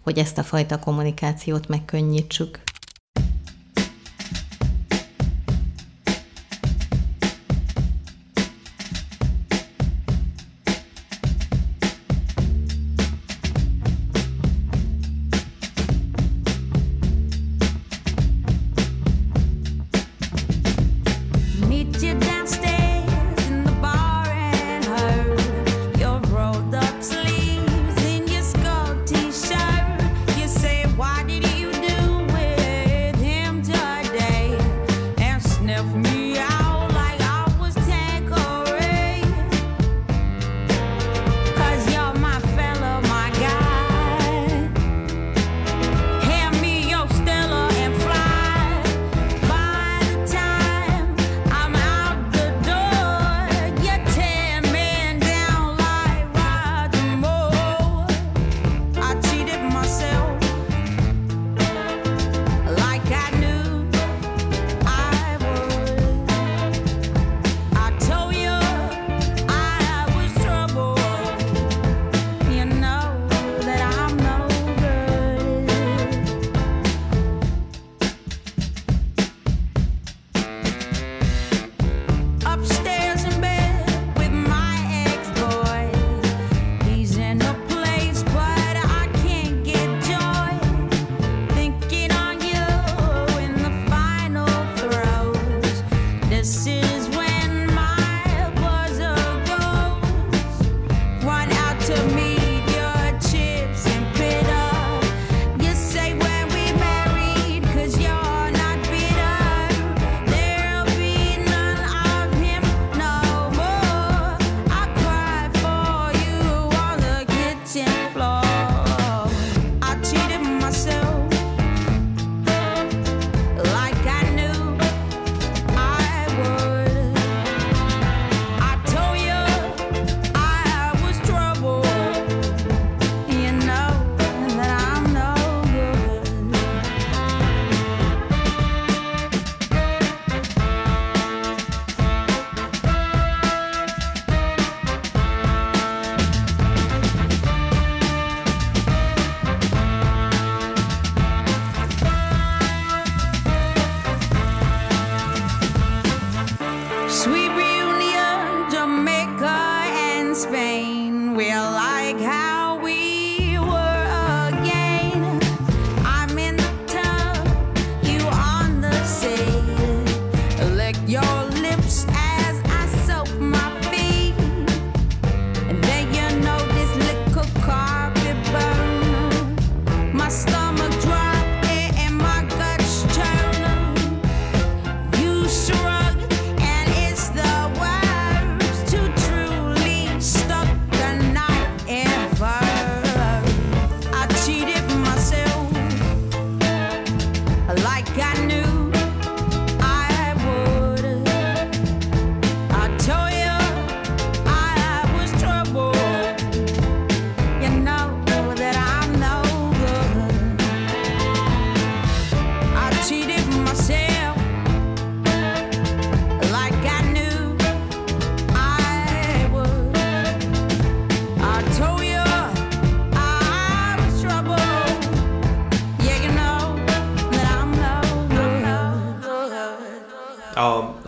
hogy ezt a fajta kommunikációt megkönnyítsük.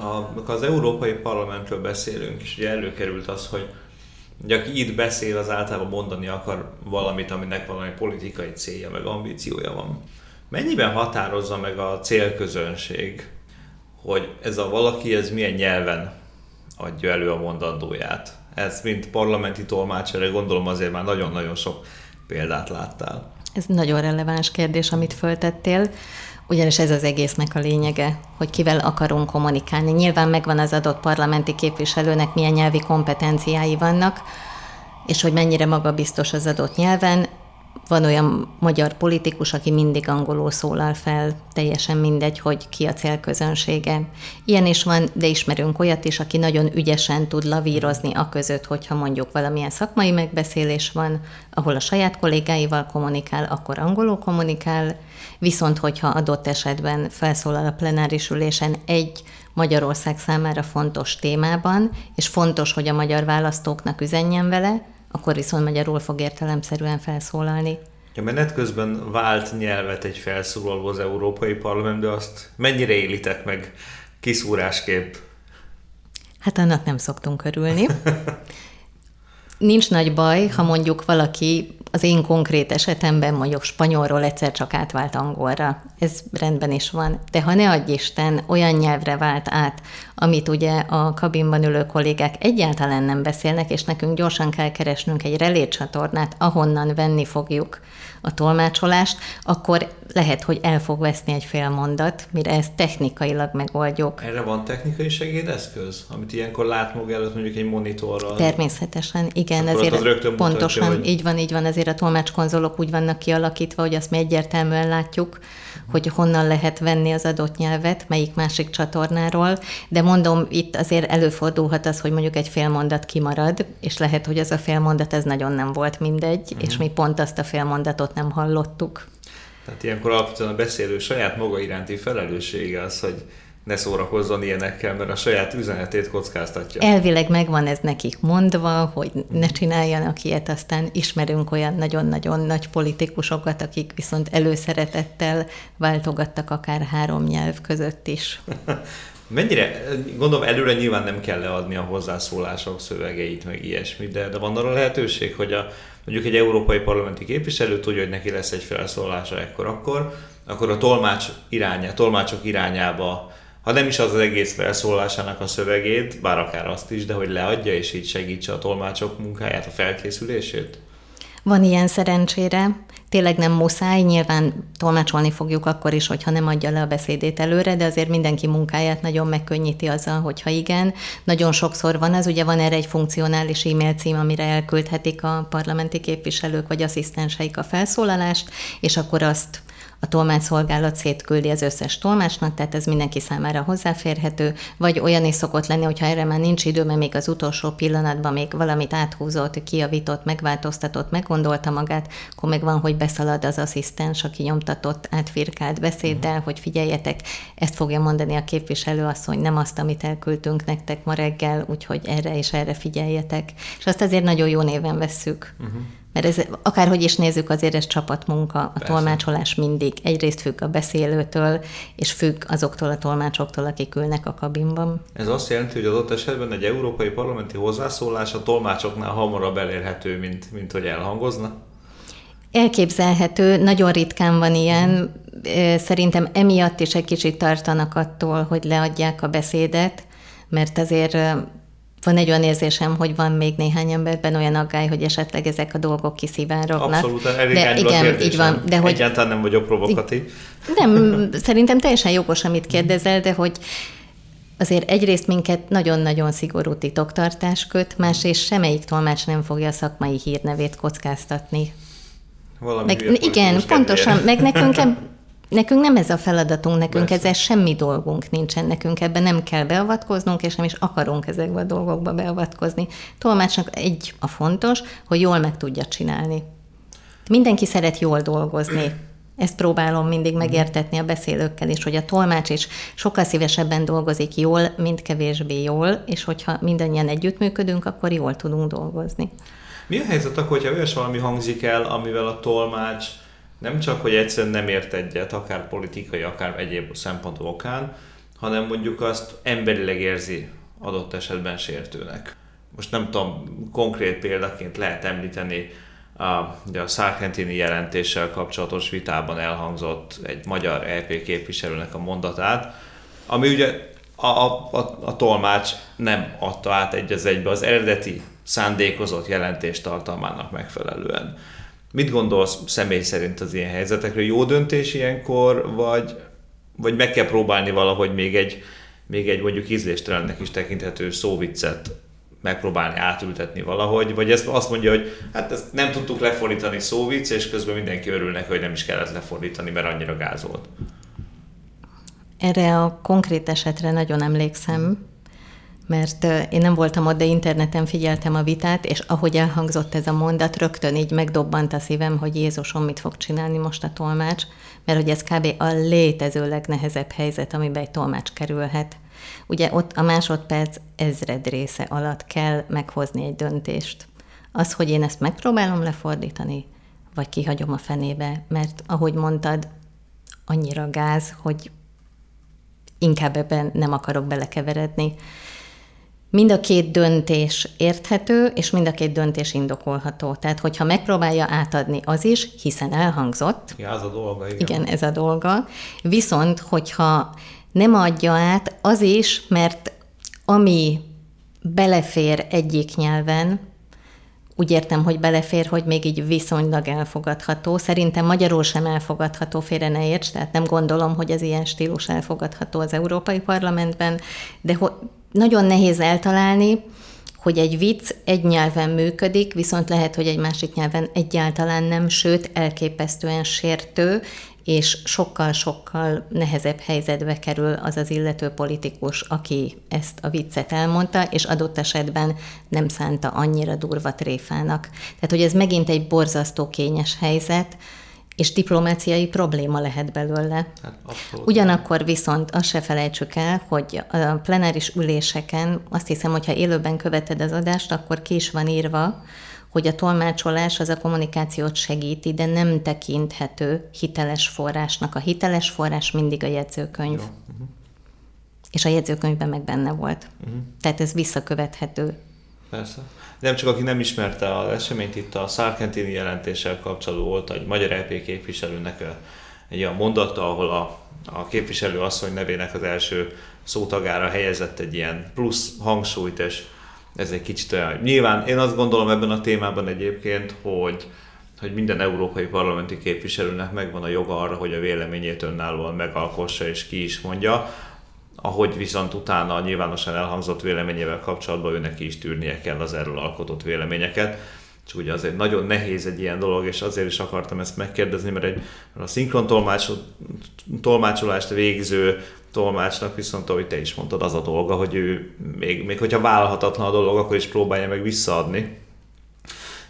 A, az Európai Parlamentről beszélünk, és ugye előkerült az, hogy Ugye aki itt beszél, az általában mondani akar valamit, aminek valami politikai célja, meg ambíciója van. Mennyiben határozza meg a célközönség, hogy ez a valaki, ez milyen nyelven adja elő a mondandóját? Ez, mint parlamenti tolmácsere, gondolom azért már nagyon-nagyon sok példát láttál. Ez nagyon releváns kérdés, amit föltettél. Ugyanis ez az egésznek a lényege, hogy kivel akarunk kommunikálni. Nyilván megvan az adott parlamenti képviselőnek milyen nyelvi kompetenciái vannak, és hogy mennyire magabiztos az adott nyelven. Van olyan magyar politikus, aki mindig angolul szólal fel, teljesen mindegy, hogy ki a célközönsége. Ilyen is van, de ismerünk olyat is, aki nagyon ügyesen tud lavírozni a között, hogyha mondjuk valamilyen szakmai megbeszélés van, ahol a saját kollégáival kommunikál, akkor angolul kommunikál, viszont hogyha adott esetben felszólal a plenáris ülésen egy Magyarország számára fontos témában, és fontos, hogy a magyar választóknak üzenjen vele, akkor viszont magyarul fog értelemszerűen felszólalni. A menet közben vált nyelvet egy felszólaló az Európai Parlamentbe, azt mennyire élitek meg kiszúrásképp? Hát annak nem szoktunk örülni. Nincs nagy baj, ha mondjuk valaki az én konkrét esetemben mondjuk spanyolról egyszer csak átvált angolra. Ez rendben is van. De ha ne adj Isten, olyan nyelvre vált át, amit ugye a kabinban ülő kollégák egyáltalán nem beszélnek, és nekünk gyorsan kell keresnünk egy relécsatornát, ahonnan venni fogjuk a tolmácsolást, akkor lehet, hogy el fog veszni egy fél mondat, mire ezt technikailag megoldjuk. Erre van technikai segédeszköz, amit ilyenkor lát maga előtt mondjuk egy monitorral? Természetesen, igen, akkor ezért pontosan, mutatja, hogy... így van, így van, azért a tolmácskonzolok úgy vannak kialakítva, hogy azt mi egyértelműen látjuk, hogy honnan lehet venni az adott nyelvet, melyik másik csatornáról, de mondom, itt azért előfordulhat az, hogy mondjuk egy fél mondat kimarad, és lehet, hogy az a fél mondat ez nagyon nem volt mindegy, uh-huh. és mi pont azt a fél mondatot nem hallottuk. Tehát ilyenkor alapvetően a beszélő saját maga iránti felelőssége az, hogy ne szórakozzon ilyenekkel, mert a saját üzenetét kockáztatja. Elvileg megvan ez nekik mondva, hogy ne csináljanak ilyet, aztán ismerünk olyan nagyon-nagyon nagy politikusokat, akik viszont előszeretettel váltogattak akár három nyelv között is. Mennyire, gondolom előre nyilván nem kell leadni a hozzászólások szövegeit, meg ilyesmi, de, de van arra lehetőség, hogy a, mondjuk egy európai parlamenti képviselő tudja, hogy neki lesz egy felszólása ekkor, akkor, akkor a tolmács irányá, tolmácsok irányába ha nem is az az egész felszólásának a szövegét, bár akár azt is, de hogy leadja és így segítse a tolmácsok munkáját, a felkészülését? Van ilyen szerencsére. Tényleg nem muszáj, nyilván tolmácsolni fogjuk akkor is, hogyha nem adja le a beszédét előre, de azért mindenki munkáját nagyon megkönnyíti azzal, hogyha igen. Nagyon sokszor van az, ugye van erre egy funkcionális e-mail cím, amire elküldhetik a parlamenti képviselők vagy asszisztenseik a felszólalást, és akkor azt a tolmácsszolgálat szétküldi az összes tolmácsnak, tehát ez mindenki számára hozzáférhető, vagy olyan is szokott lenni, hogyha erre már nincs idő, mert még az utolsó pillanatban még valamit áthúzott, kiavított, megváltoztatott, meggondolta magát, akkor meg van, hogy beszalad az asszisztens, aki nyomtatott, átfirkált beszéddel, hogy figyeljetek, ezt fogja mondani a képviselő asszony, nem azt, amit elküldtünk nektek ma reggel, úgyhogy erre és erre figyeljetek. És azt azért nagyon jó néven vesszük. Uh-huh. Mert ez, akárhogy is nézzük, azért ez csapatmunka. A Persze. tolmácsolás mindig egyrészt függ a beszélőtől, és függ azoktól a tolmácsoktól, akik ülnek a kabinban. Ez azt jelenti, hogy adott esetben egy európai parlamenti hozzászólás a tolmácsoknál hamarabb elérhető, mint, mint hogy elhangozna? Elképzelhető, nagyon ritkán van ilyen. Szerintem emiatt is egy kicsit tartanak attól, hogy leadják a beszédet, mert azért van egy olyan érzésem, hogy van még néhány emberben olyan aggály, hogy esetleg ezek a dolgok kiszivárognak. Abszolút, elég de igen, így van. De hogy, Egyáltalán nem vagyok provokatív. Nem, szerintem teljesen jogos, amit kérdezel, de hogy azért egyrészt minket nagyon-nagyon szigorú titoktartás köt, másrészt semmelyik tolmács nem fogja a szakmai hírnevét kockáztatni. Valami meg, igen, pontosan, meg nekünk Nekünk nem ez a feladatunk, nekünk ezzel semmi dolgunk nincsen, nekünk ebben nem kell beavatkoznunk, és nem is akarunk ezekbe a dolgokba beavatkozni. Tolmácsnak egy a fontos, hogy jól meg tudja csinálni. Mindenki szeret jól dolgozni. Ezt próbálom mindig mhm. megértetni a beszélőkkel is, hogy a tolmács is sokkal szívesebben dolgozik jól, mint kevésbé jól, és hogyha mindannyian együttműködünk, akkor jól tudunk dolgozni. Mi a helyzet akkor, hogyha olyas valami hangzik el, amivel a tolmács nem csak, hogy egyszerűen nem ért egyet, akár politikai, akár egyéb szempontok okán, hanem mondjuk azt emberileg érzi adott esetben sértőnek. Most nem tudom, konkrét példaként lehet említeni a, ugye a Szárkentini jelentéssel kapcsolatos vitában elhangzott egy magyar EP képviselőnek a mondatát, ami ugye a, a, a, a tolmács nem adta át egy az egybe az eredeti szándékozott jelentés tartalmának megfelelően. Mit gondolsz személy szerint az ilyen helyzetekről? Jó döntés ilyenkor, vagy, vagy meg kell próbálni valahogy még egy, még egy mondjuk ízléstelennek is tekinthető szóviccet megpróbálni átültetni valahogy, vagy ezt azt mondja, hogy hát ezt nem tudtuk lefordítani szóvic, és közben mindenki örül neki, hogy nem is kellett lefordítani, mert annyira gázolt. Erre a konkrét esetre nagyon emlékszem, mert én nem voltam ott, de interneten figyeltem a vitát, és ahogy elhangzott ez a mondat, rögtön így megdobbant a szívem, hogy Jézusom mit fog csinálni most a tolmács, mert hogy ez kb. a létező legnehezebb helyzet, amiben egy tolmács kerülhet. Ugye ott a másodperc ezred része alatt kell meghozni egy döntést. Az, hogy én ezt megpróbálom lefordítani, vagy kihagyom a fenébe, mert ahogy mondtad, annyira gáz, hogy inkább ebben nem akarok belekeveredni. Mind a két döntés érthető, és mind a két döntés indokolható. Tehát, hogyha megpróbálja átadni, az is, hiszen elhangzott. Ja, az a dolga, igen. Igen, ez a dolga. Viszont, hogyha nem adja át, az is, mert ami belefér egyik nyelven, úgy értem, hogy belefér, hogy még így viszonylag elfogadható. Szerintem magyarul sem elfogadható, félre ne érts, tehát nem gondolom, hogy az ilyen stílus elfogadható az Európai Parlamentben, de ho- nagyon nehéz eltalálni, hogy egy vicc egy nyelven működik, viszont lehet, hogy egy másik nyelven egyáltalán nem, sőt, elképesztően sértő, és sokkal-sokkal nehezebb helyzetbe kerül az az illető politikus, aki ezt a viccet elmondta, és adott esetben nem szánta annyira durva tréfának. Tehát, hogy ez megint egy borzasztó kényes helyzet, és diplomáciai probléma lehet belőle. Hát, Ugyanakkor viszont azt se felejtsük el, hogy a plenáris üléseken azt hiszem, hogyha élőben követed az adást, akkor ki is van írva, hogy a tolmácsolás az a kommunikációt segíti, de nem tekinthető hiteles forrásnak. A hiteles forrás mindig a jegyzőkönyv. Jó. Uh-huh. És a jegyzőkönyvben meg benne volt. Uh-huh. Tehát ez visszakövethető. Persze. Nem csak aki nem ismerte az eseményt, itt a Szárkentini jelentéssel kapcsolatban volt egy magyar EP képviselőnek egy olyan mondata, ahol a, a képviselő asszony nevének az első szótagára helyezett egy ilyen plusz hangsúlyt, és ez egy kicsit olyan. Nyilván én azt gondolom ebben a témában egyébként, hogy, hogy minden európai parlamenti képviselőnek megvan a joga arra, hogy a véleményét önállóan megalkossa és ki is mondja, ahogy viszont utána a nyilvánosan elhangzott véleményével kapcsolatban őnek is tűrnie kell az erről alkotott véleményeket. És ugye azért nagyon nehéz egy ilyen dolog, és azért is akartam ezt megkérdezni, mert egy a szinkron tolmácsolást végző tolmácsnak viszont, ahogy te is mondtad, az a dolga, hogy ő még, még hogyha vállalhatatlan a dolog, akkor is próbálja meg visszaadni.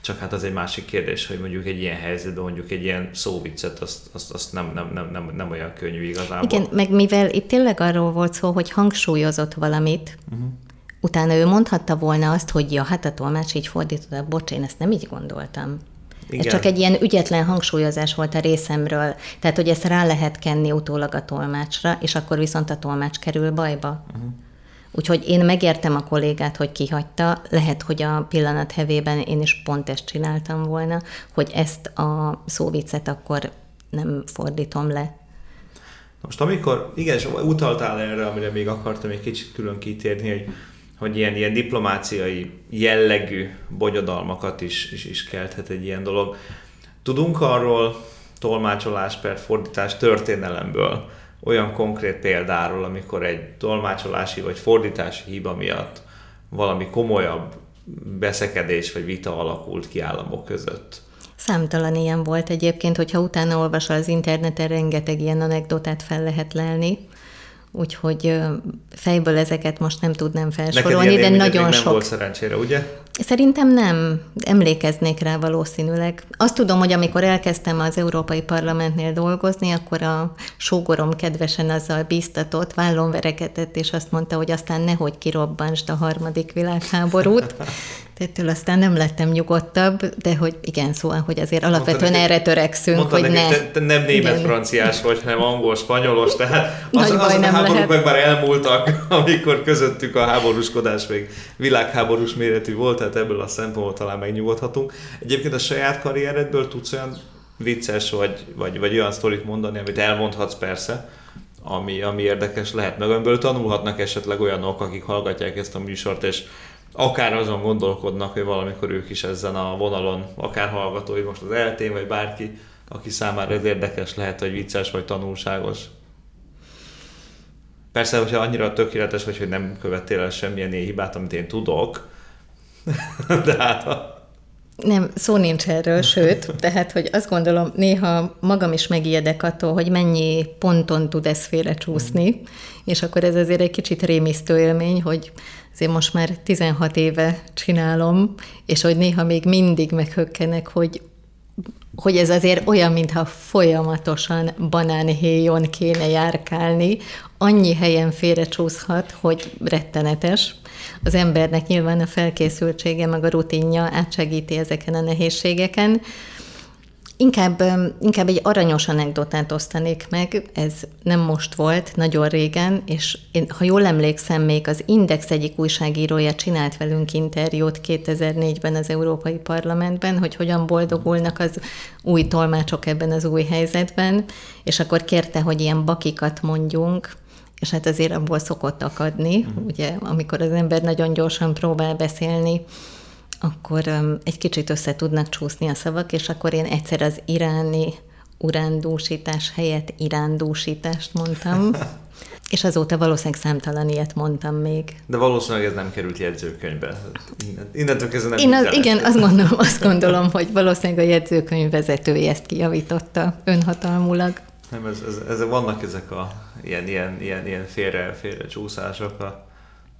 Csak hát az egy másik kérdés, hogy mondjuk egy ilyen helyzetben mondjuk egy ilyen szóviccet, azt, azt, azt nem, nem, nem, nem, nem olyan könnyű igazából. Igen, meg mivel itt tényleg arról volt szó, hogy hangsúlyozott valamit, uh-huh. Utána ő mondhatta volna azt, hogy ja, hát a tolmács így fordította, bocs, én ezt nem így gondoltam. Igen. Ez csak egy ilyen ügyetlen hangsúlyozás volt a részemről. Tehát, hogy ezt rá lehet kenni utólag a tolmácsra, és akkor viszont a tolmács kerül bajba. Uh-huh. Úgyhogy én megértem a kollégát, hogy kihagyta. Lehet, hogy a pillanat hevében én is pont ezt csináltam volna, hogy ezt a szóvicet akkor nem fordítom le. Most amikor, igen, és utaltál erre, amire még akartam egy kicsit külön kitérni, hogy hogy ilyen, ilyen diplomáciai jellegű bonyodalmakat is, is, is kelthet egy ilyen dolog. Tudunk arról tolmácsolás per fordítás történelemből olyan konkrét példáról, amikor egy tolmácsolási vagy fordítási hiba miatt valami komolyabb beszekedés vagy vita alakult ki államok között. Számtalan ilyen volt egyébként, hogyha utána olvasol az interneten, rengeteg ilyen anekdotát fel lehet lelni úgyhogy fejből ezeket most nem tudnám felsorolni, de nagyon nem sok. volt szerencsére, ugye? Szerintem nem. Emlékeznék rá valószínűleg. Azt tudom, hogy amikor elkezdtem az Európai Parlamentnél dolgozni, akkor a sógorom kedvesen azzal bíztatott, vállon verekedett, és azt mondta, hogy aztán nehogy kirobbansd a harmadik világháborút. Ettől aztán nem lettem nyugodtabb, de hogy igen, szóval, hogy azért alapvetően mondta erre törekszünk, mondta hogy ne. Te, te nem német-franciás vagy, hanem angol-spanyolos, tehát az, az, az a háborúk lehet. meg már elmúltak, amikor közöttük a háborúskodás még világháborús méretű volt, tehát ebből a szempontból talán megnyugodhatunk. Egyébként a saját karrieredből tudsz olyan vicces vagy, vagy, vagy olyan sztorit mondani, amit elmondhatsz persze, ami, ami érdekes lehet, meg amiből tanulhatnak esetleg olyanok, akik hallgatják ezt a műsort, és akár azon gondolkodnak, hogy valamikor ők is ezen a vonalon, akár hallgatói, most az eltén, vagy bárki, aki számára ez érdekes lehet, hogy vicces, vagy tanulságos. Persze, hogyha annyira tökéletes vagy, hogy nem követtél el semmilyen ilyen hibát, amit én tudok, de hát ha... Nem, szó nincs erről, sőt, tehát, hogy azt gondolom, néha magam is megijedek attól, hogy mennyi ponton tud ez félrecsúszni, és akkor ez azért egy kicsit rémisztő élmény, hogy azért most már 16 éve csinálom, és hogy néha még mindig meghökkenek, hogy hogy ez azért olyan, mintha folyamatosan banánhéjon kéne járkálni, annyi helyen félrecsúszhat, hogy rettenetes. Az embernek nyilván a felkészültsége, meg a rutinja átsegíti ezeken a nehézségeken, Inkább, inkább egy aranyos anekdotát osztanék meg, ez nem most volt, nagyon régen, és én, ha jól emlékszem, még az Index egyik újságírója csinált velünk interjút 2004-ben az Európai Parlamentben, hogy hogyan boldogulnak az új tolmácsok ebben az új helyzetben, és akkor kérte, hogy ilyen bakikat mondjunk, és hát azért abból szokott akadni, uh-huh. ugye, amikor az ember nagyon gyorsan próbál beszélni, akkor um, egy kicsit össze tudnak csúszni a szavak, és akkor én egyszer az iráni urándúsítás helyett irándúsítást mondtam, és azóta valószínűleg számtalan ilyet mondtam még. De valószínűleg ez nem került jegyzőkönyvbe. Innentől kezdve nem Én az, Igen, azt gondolom, azt gondolom, hogy valószínűleg a jegyzőkönyv vezetője ezt kijavította önhatalmulag. Nem, ez, ez, ez, vannak ezek a ilyen, ilyen, ilyen, ilyen félre, félre csúszások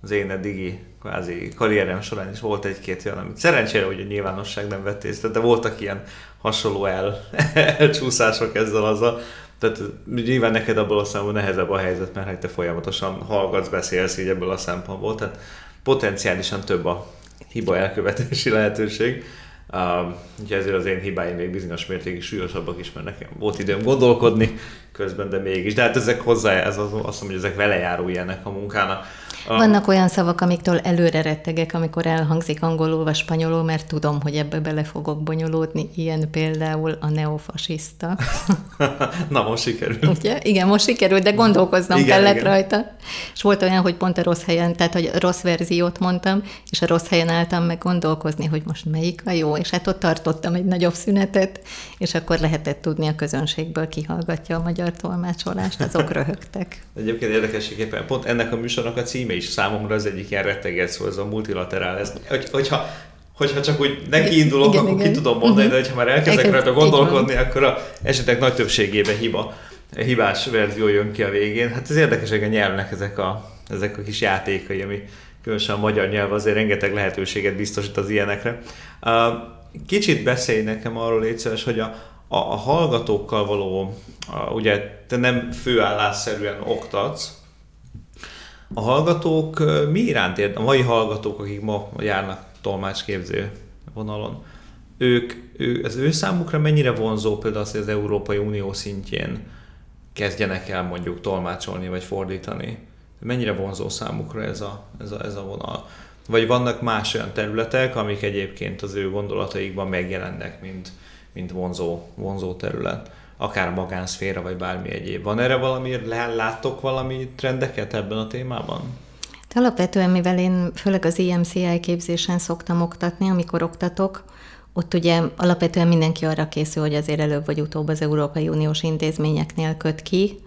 az én eddigi kvázi karrierem során is volt egy-két olyan, amit szerencsére hogy a nyilvánosság nem vett észre, de voltak ilyen hasonló el, elcsúszások ezzel azzal. Tehát nyilván neked abból a szempontból nehezebb a helyzet, mert hát te folyamatosan hallgatsz, beszélsz így ebből a szempontból, tehát potenciálisan több a hiba elkövetési lehetőség. Uh, úgyhogy ezért az én hibáim még bizonyos mértékig súlyosabbak is, mert nekem volt időm gondolkodni közben, de mégis. De hát ezek hozzá, ez az, azt mondom, hogy ezek vele járó ilyenek a munkának. Ah. Vannak olyan szavak, amiktől előre rettegek, amikor elhangzik angolul vagy spanyolul, mert tudom, hogy ebbe bele fogok bonyolódni. Ilyen például a neofasiszta. Na, most sikerült. Ugye? Igen, most sikerült, de gondolkoznom igen, kellett igen. rajta. És volt olyan, hogy pont a rossz helyen, tehát hogy rossz verziót mondtam, és a rossz helyen álltam meg gondolkozni, hogy most melyik a jó, és hát ott tartottam egy nagyobb szünetet, és akkor lehetett tudni a közönségből kihallgatja a magyar tolmácsolást, azok röhögtek. Egyébként érdekességképpen pont ennek a műsornak a címe is számomra az egyik ilyen retteget szó, ez a multilaterál. Ez, hogy, hogyha, hogyha csak úgy neki indulok, igen, akkor igen. ki tudom mondani, uh-huh. de hogyha már elkezdek rajta gondolkodni, akkor a esetek nagy többségében hiba, hibás verzió jön ki a végén. Hát ez érdekes, hogy a nyelvnek ezek a, ezek a kis játékai, ami különösen a magyar nyelv azért rengeteg lehetőséget biztosít az ilyenekre. Kicsit beszélj nekem arról, légy szíves, hogy a, a, a hallgatókkal való, a, ugye te nem főállásszerűen oktatsz, a hallgatók mi iránt érdekel, a mai hallgatók, akik ma járnak tolmácsképző vonalon, ők, ő, az ő számukra mennyire vonzó például az, hogy az Európai Unió szintjén kezdjenek el mondjuk tolmácsolni vagy fordítani? Mennyire vonzó számukra ez a, ez a, ez a vonal? Vagy vannak más olyan területek, amik egyébként az ő gondolataikban megjelennek, mint, mint vonzó, vonzó terület? Akár magánszféra, vagy bármi egyéb. Van erre valami, láttok valami trendeket ebben a témában? Alapvetően, mivel én főleg az IMCI képzésen szoktam oktatni, amikor oktatok, ott ugye alapvetően mindenki arra készül, hogy azért előbb vagy utóbb az Európai Uniós intézményeknél köt ki.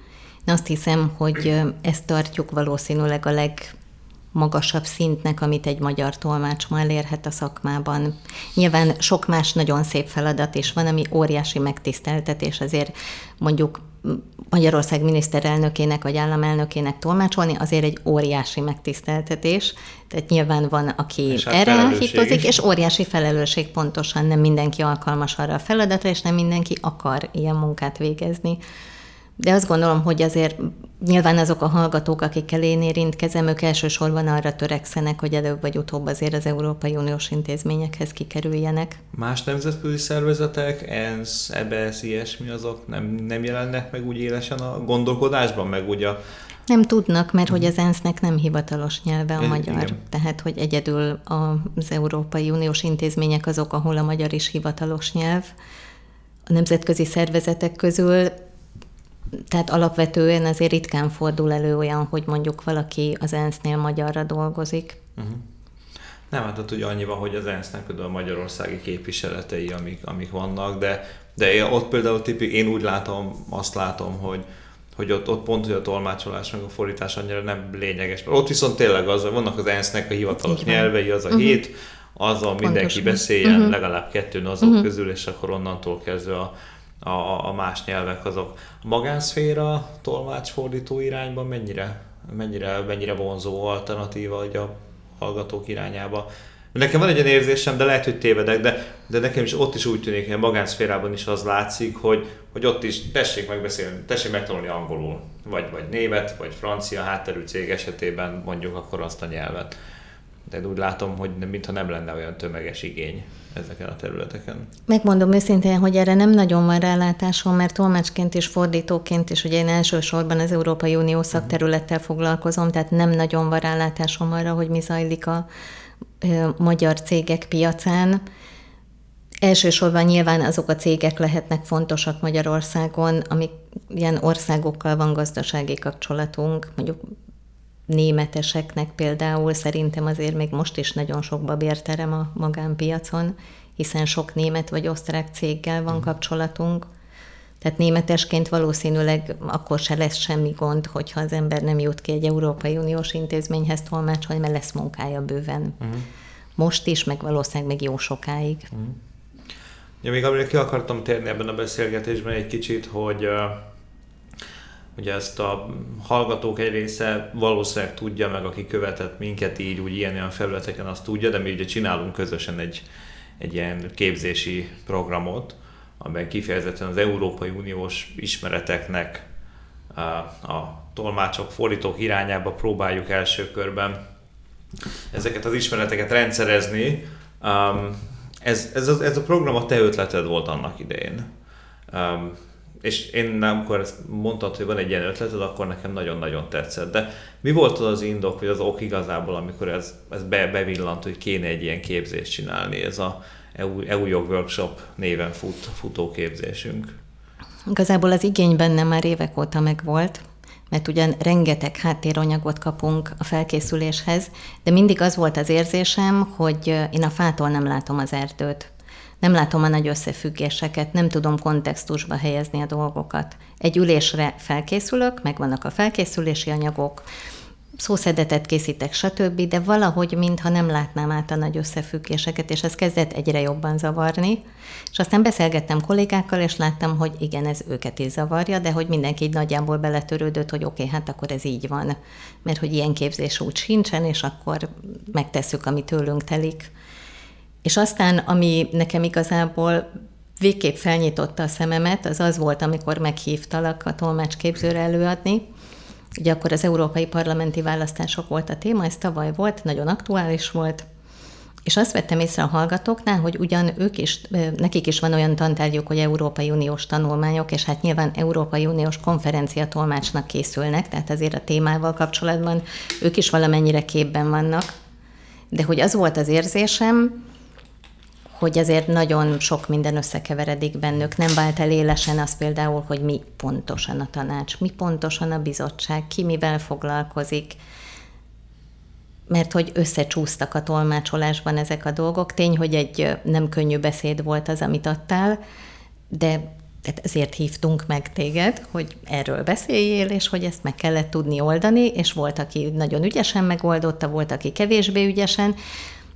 Én azt hiszem, hogy ezt tartjuk valószínűleg a leg magasabb szintnek, amit egy magyar tolmács ma elérhet a szakmában. Nyilván sok más nagyon szép feladat is van, ami óriási megtiszteltetés, azért mondjuk Magyarország miniszterelnökének vagy államelnökének tolmácsolni, azért egy óriási megtiszteltetés. Tehát nyilván van, aki És hát erre is. és óriási felelősség pontosan, nem mindenki alkalmas arra a feladatra, és nem mindenki akar ilyen munkát végezni. De azt gondolom, hogy azért nyilván azok a hallgatók, akikkel én érintkezem, ők elsősorban arra törekszenek, hogy előbb vagy utóbb azért az Európai Uniós intézményekhez kikerüljenek. Más nemzetközi szervezetek, ENSZ, EBS, ilyesmi, azok nem, nem jelennek meg úgy élesen a gondolkodásban, meg úgy a Nem tudnak, mert hogy az ENSZ-nek nem hivatalos nyelve a Igen. magyar. Tehát, hogy egyedül az Európai Uniós intézmények azok, ahol a magyar is hivatalos nyelv. A nemzetközi szervezetek közül, tehát alapvetően azért ritkán fordul elő olyan, hogy mondjuk valaki az ENSZ-nél magyarra dolgozik. Nem, hát ott ugye annyi van, hogy az ENSZ-nek például a magyarországi képviseletei, amik, amik vannak, de, de én ott például tipi, én úgy látom, azt látom, hogy, hogy ott, ott pont, hogy a tolmácsolás meg a fordítás annyira nem lényeges. Ott viszont tényleg az, vannak az ENSZ-nek a hivatalos nyelvei, az a uh-huh. hét, azzal mindenki Pontosan. beszéljen, uh-huh. legalább kettőn azok uh-huh. közül, és akkor onnantól kezdve a, a, a más nyelvek azok. A magánszféra tolmácsfordító irányban mennyire, mennyire, mennyire vonzó alternatíva hogy a hallgatók irányába? Nekem van egy olyan érzésem, de lehet, hogy tévedek, de, de nekem is ott is úgy tűnik, hogy a magánszférában is az látszik, hogy, hogy ott is tessék megbeszélni, tessék megtanulni angolul, vagy, vagy német, vagy francia hátterű cég esetében mondjuk akkor azt a nyelvet. De úgy látom, hogy mintha nem lenne olyan tömeges igény ezeken a területeken. Megmondom őszintén, hogy erre nem nagyon van rálátásom, mert tolmácsként és fordítóként is, ugye én elsősorban az Európai Unió szakterülettel foglalkozom, tehát nem nagyon van rálátásom arra, hogy mi zajlik a ö, magyar cégek piacán. Elsősorban nyilván azok a cégek lehetnek fontosak Magyarországon, amik ilyen országokkal van gazdasági kapcsolatunk, mondjuk németeseknek például szerintem azért még most is nagyon sok babérterem a magánpiacon, hiszen sok német vagy osztrák céggel van kapcsolatunk. Tehát németesként valószínűleg akkor se lesz semmi gond, hogyha az ember nem jut ki egy Európai Uniós intézményhez tolmácsolni, mert lesz munkája bőven. Uh-huh. Most is, meg valószínűleg még jó sokáig. Uh-huh. Ja, még amire ki akartam térni ebben a beszélgetésben egy kicsit, hogy ugye ezt a hallgatók egy része valószínűleg tudja, meg aki követett minket így, úgy ilyen-olyan felületeken, azt tudja, de mi ugye csinálunk közösen egy, egy ilyen képzési programot, amiben kifejezetten az Európai Uniós ismereteknek uh, a tolmácsok, fordítók irányába próbáljuk első körben ezeket az ismereteket rendszerezni. Um, ez, ez, a, ez a program a te ötleted volt annak idején. Um, és én amikor ezt mondtad, hogy van egy ilyen ötleted, akkor nekem nagyon-nagyon tetszett. De mi volt az az indok, vagy az ok igazából, amikor ez, ez be, bevillant, hogy kéne egy ilyen képzést csinálni? Ez a EU, EU jog workshop néven fut, futó képzésünk. Igazából az igény bennem már évek óta megvolt, mert ugyan rengeteg háttéranyagot kapunk a felkészüléshez, de mindig az volt az érzésem, hogy én a fától nem látom az erdőt. Nem látom a nagy összefüggéseket, nem tudom kontextusba helyezni a dolgokat. Egy ülésre felkészülök, megvannak a felkészülési anyagok, szószedetet készítek, stb., de valahogy mintha nem látnám át a nagy összefüggéseket, és ez kezdett egyre jobban zavarni. És aztán beszélgettem kollégákkal, és láttam, hogy igen, ez őket is zavarja, de hogy mindenki így nagyjából beletörődött, hogy oké, okay, hát akkor ez így van. Mert hogy ilyen képzés úgy sincsen, és akkor megtesszük, ami tőlünk telik. És aztán, ami nekem igazából végképp felnyitotta a szememet, az az volt, amikor meghívtalak a tolmácsképzőre előadni, Ugye akkor az európai parlamenti választások volt a téma, ez tavaly volt, nagyon aktuális volt, és azt vettem észre a hallgatóknál, hogy ugyan ők is, nekik is van olyan tantárgyuk, hogy Európai Uniós tanulmányok, és hát nyilván Európai Uniós konferencia tolmácsnak készülnek, tehát azért a témával kapcsolatban ők is valamennyire képben vannak. De hogy az volt az érzésem, hogy azért nagyon sok minden összekeveredik bennük. Nem vált el élesen az például, hogy mi pontosan a tanács, mi pontosan a bizottság, ki mivel foglalkozik, mert hogy összecsúsztak a tolmácsolásban ezek a dolgok. Tény, hogy egy nem könnyű beszéd volt az, amit adtál, de tehát ezért hívtunk meg téged, hogy erről beszéljél, és hogy ezt meg kellett tudni oldani, és volt, aki nagyon ügyesen megoldotta, volt, aki kevésbé ügyesen,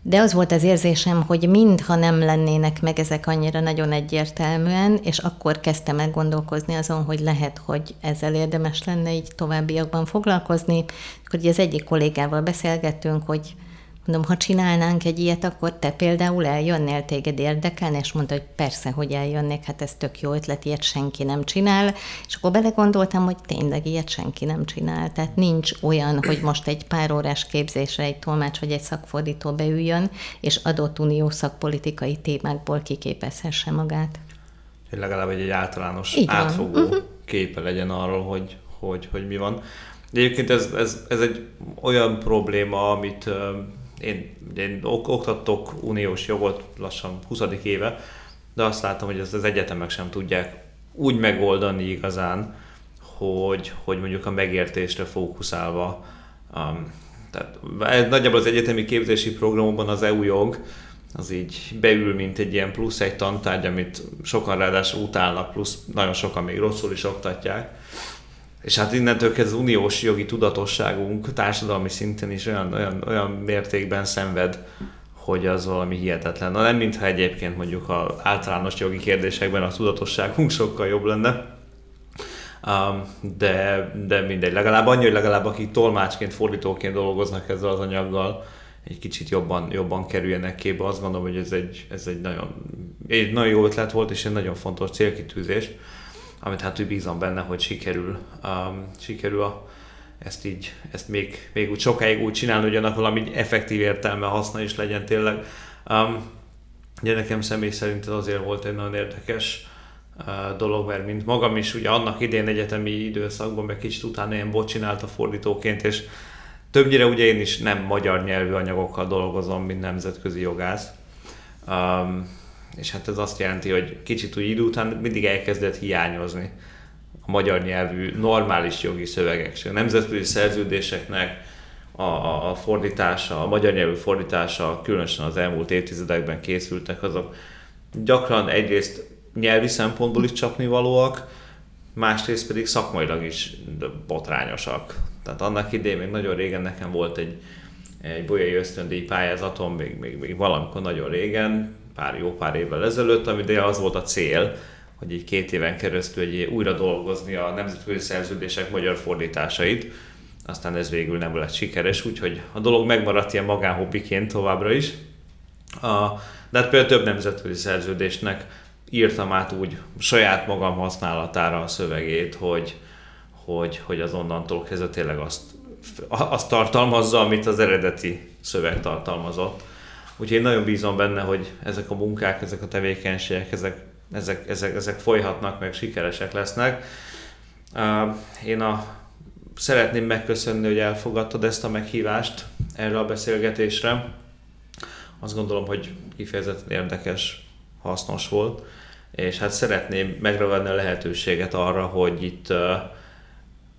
de az volt az érzésem, hogy mintha nem lennének meg ezek annyira nagyon egyértelműen, és akkor kezdtem el gondolkozni azon, hogy lehet, hogy ezzel érdemes lenne így továbbiakban foglalkozni. Akkor ugye az egyik kollégával beszélgettünk, hogy Mondom, ha csinálnánk egy ilyet, akkor te például eljönnél, téged érdekelne, és mondta, hogy persze, hogy eljönnék, hát ez tök jó ötlet, ilyet senki nem csinál. És akkor belegondoltam, hogy tényleg ilyet senki nem csinál. Tehát nincs olyan, hogy most egy pár órás képzésre egy tolmács vagy egy szakfordító beüljön, és adott unió szakpolitikai témákból kiképezhesse magát. Hogy legalább egy, egy általános Így átfogó uh-huh. képe legyen arról, hogy, hogy, hogy mi van. De egyébként ez, ez, ez egy olyan probléma, amit én, én oktatok uniós jogot lassan 20. éve, de azt látom, hogy ezt az egyetemek sem tudják úgy megoldani igazán, hogy, hogy mondjuk a megértésre fókuszálva. Um, tehát nagyjából az egyetemi képzési programokban az EU jog az így beül, mint egy ilyen plusz egy tantárgy, amit sokan ráadásul utálnak, plusz nagyon sokan még rosszul is oktatják. És hát innentől kezdve az uniós jogi tudatosságunk társadalmi szinten is olyan, olyan, olyan mértékben szenved, hogy az valami hihetetlen. Na nem mintha egyébként mondjuk az általános jogi kérdésekben a tudatosságunk sokkal jobb lenne, um, de, de mindegy. Legalább annyi, hogy legalább akik tolmácsként, fordítóként dolgoznak ezzel az anyaggal, egy kicsit jobban, jobban kerüljenek képbe. Azt gondolom, hogy ez egy, ez egy nagyon, egy nagyon jó ötlet volt, és egy nagyon fontos célkitűzés amit hát úgy bízom benne, hogy sikerül, um, sikerül a, ezt így, ezt még, még úgy sokáig úgy csinálni, hogy annak valami effektív értelme, haszna is legyen tényleg. Um, ugye nekem személy szerint ez azért volt egy nagyon érdekes uh, dolog, mert mint magam is ugye annak idén egyetemi időszakban, meg kicsit utána ilyen bot csinálta fordítóként, és többnyire ugye én is nem magyar nyelvű anyagokkal dolgozom, mint nemzetközi jogász. Um, és hát ez azt jelenti, hogy kicsit úgy idő után mindig elkezdett hiányozni a magyar nyelvű normális jogi szövegek, a nemzetközi szerződéseknek a, a, fordítása, a magyar nyelvű fordítása, különösen az elmúlt évtizedekben készültek, azok gyakran egyrészt nyelvi szempontból is csapnivalóak, másrészt pedig szakmailag is botrányosak. Tehát annak idején még nagyon régen nekem volt egy, egy bolyai ösztöndíj pályázatom, még, még, még valamikor nagyon régen, pár jó pár évvel ezelőtt, ami de az volt a cél, hogy így két éven keresztül egy újra dolgozni a nemzetközi szerződések magyar fordításait. Aztán ez végül nem lett sikeres, úgyhogy a dolog megmaradt ilyen magánhobbiként továbbra is. A, de hát például több nemzetközi szerződésnek írtam át úgy saját magam használatára a szövegét, hogy, hogy, hogy az onnantól kezdve tényleg azt, azt tartalmazza, amit az eredeti szöveg tartalmazott. Úgyhogy én nagyon bízom benne, hogy ezek a munkák, ezek a tevékenységek, ezek, ezek, ezek, ezek folyhatnak, meg sikeresek lesznek. Én a, szeretném megköszönni, hogy elfogadtad ezt a meghívást erre a beszélgetésre. Azt gondolom, hogy kifejezetten érdekes, hasznos volt, és hát szeretném megragadni a lehetőséget arra, hogy itt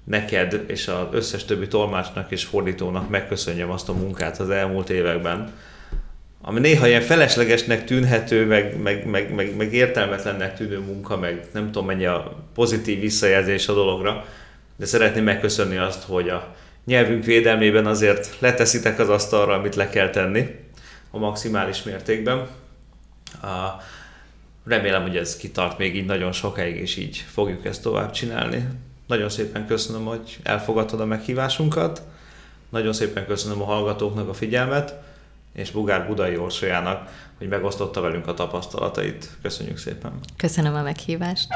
neked és az összes többi tolmácsnak és fordítónak megköszönjem azt a munkát az elmúlt években, ami néha ilyen feleslegesnek tűnhető, meg, meg, meg, meg, meg értelmetlennek tűnő munka, meg nem tudom mennyi a pozitív visszajelzés a dologra, de szeretném megköszönni azt, hogy a nyelvünk védelmében azért leteszitek az asztalra, amit le kell tenni a maximális mértékben. A, remélem, hogy ez kitart még így nagyon sokáig, és így fogjuk ezt tovább csinálni. Nagyon szépen köszönöm, hogy elfogadtad a meghívásunkat. Nagyon szépen köszönöm a hallgatóknak a figyelmet és Bugár Budai Orsolyának, hogy megosztotta velünk a tapasztalatait. Köszönjük szépen! Köszönöm a meghívást!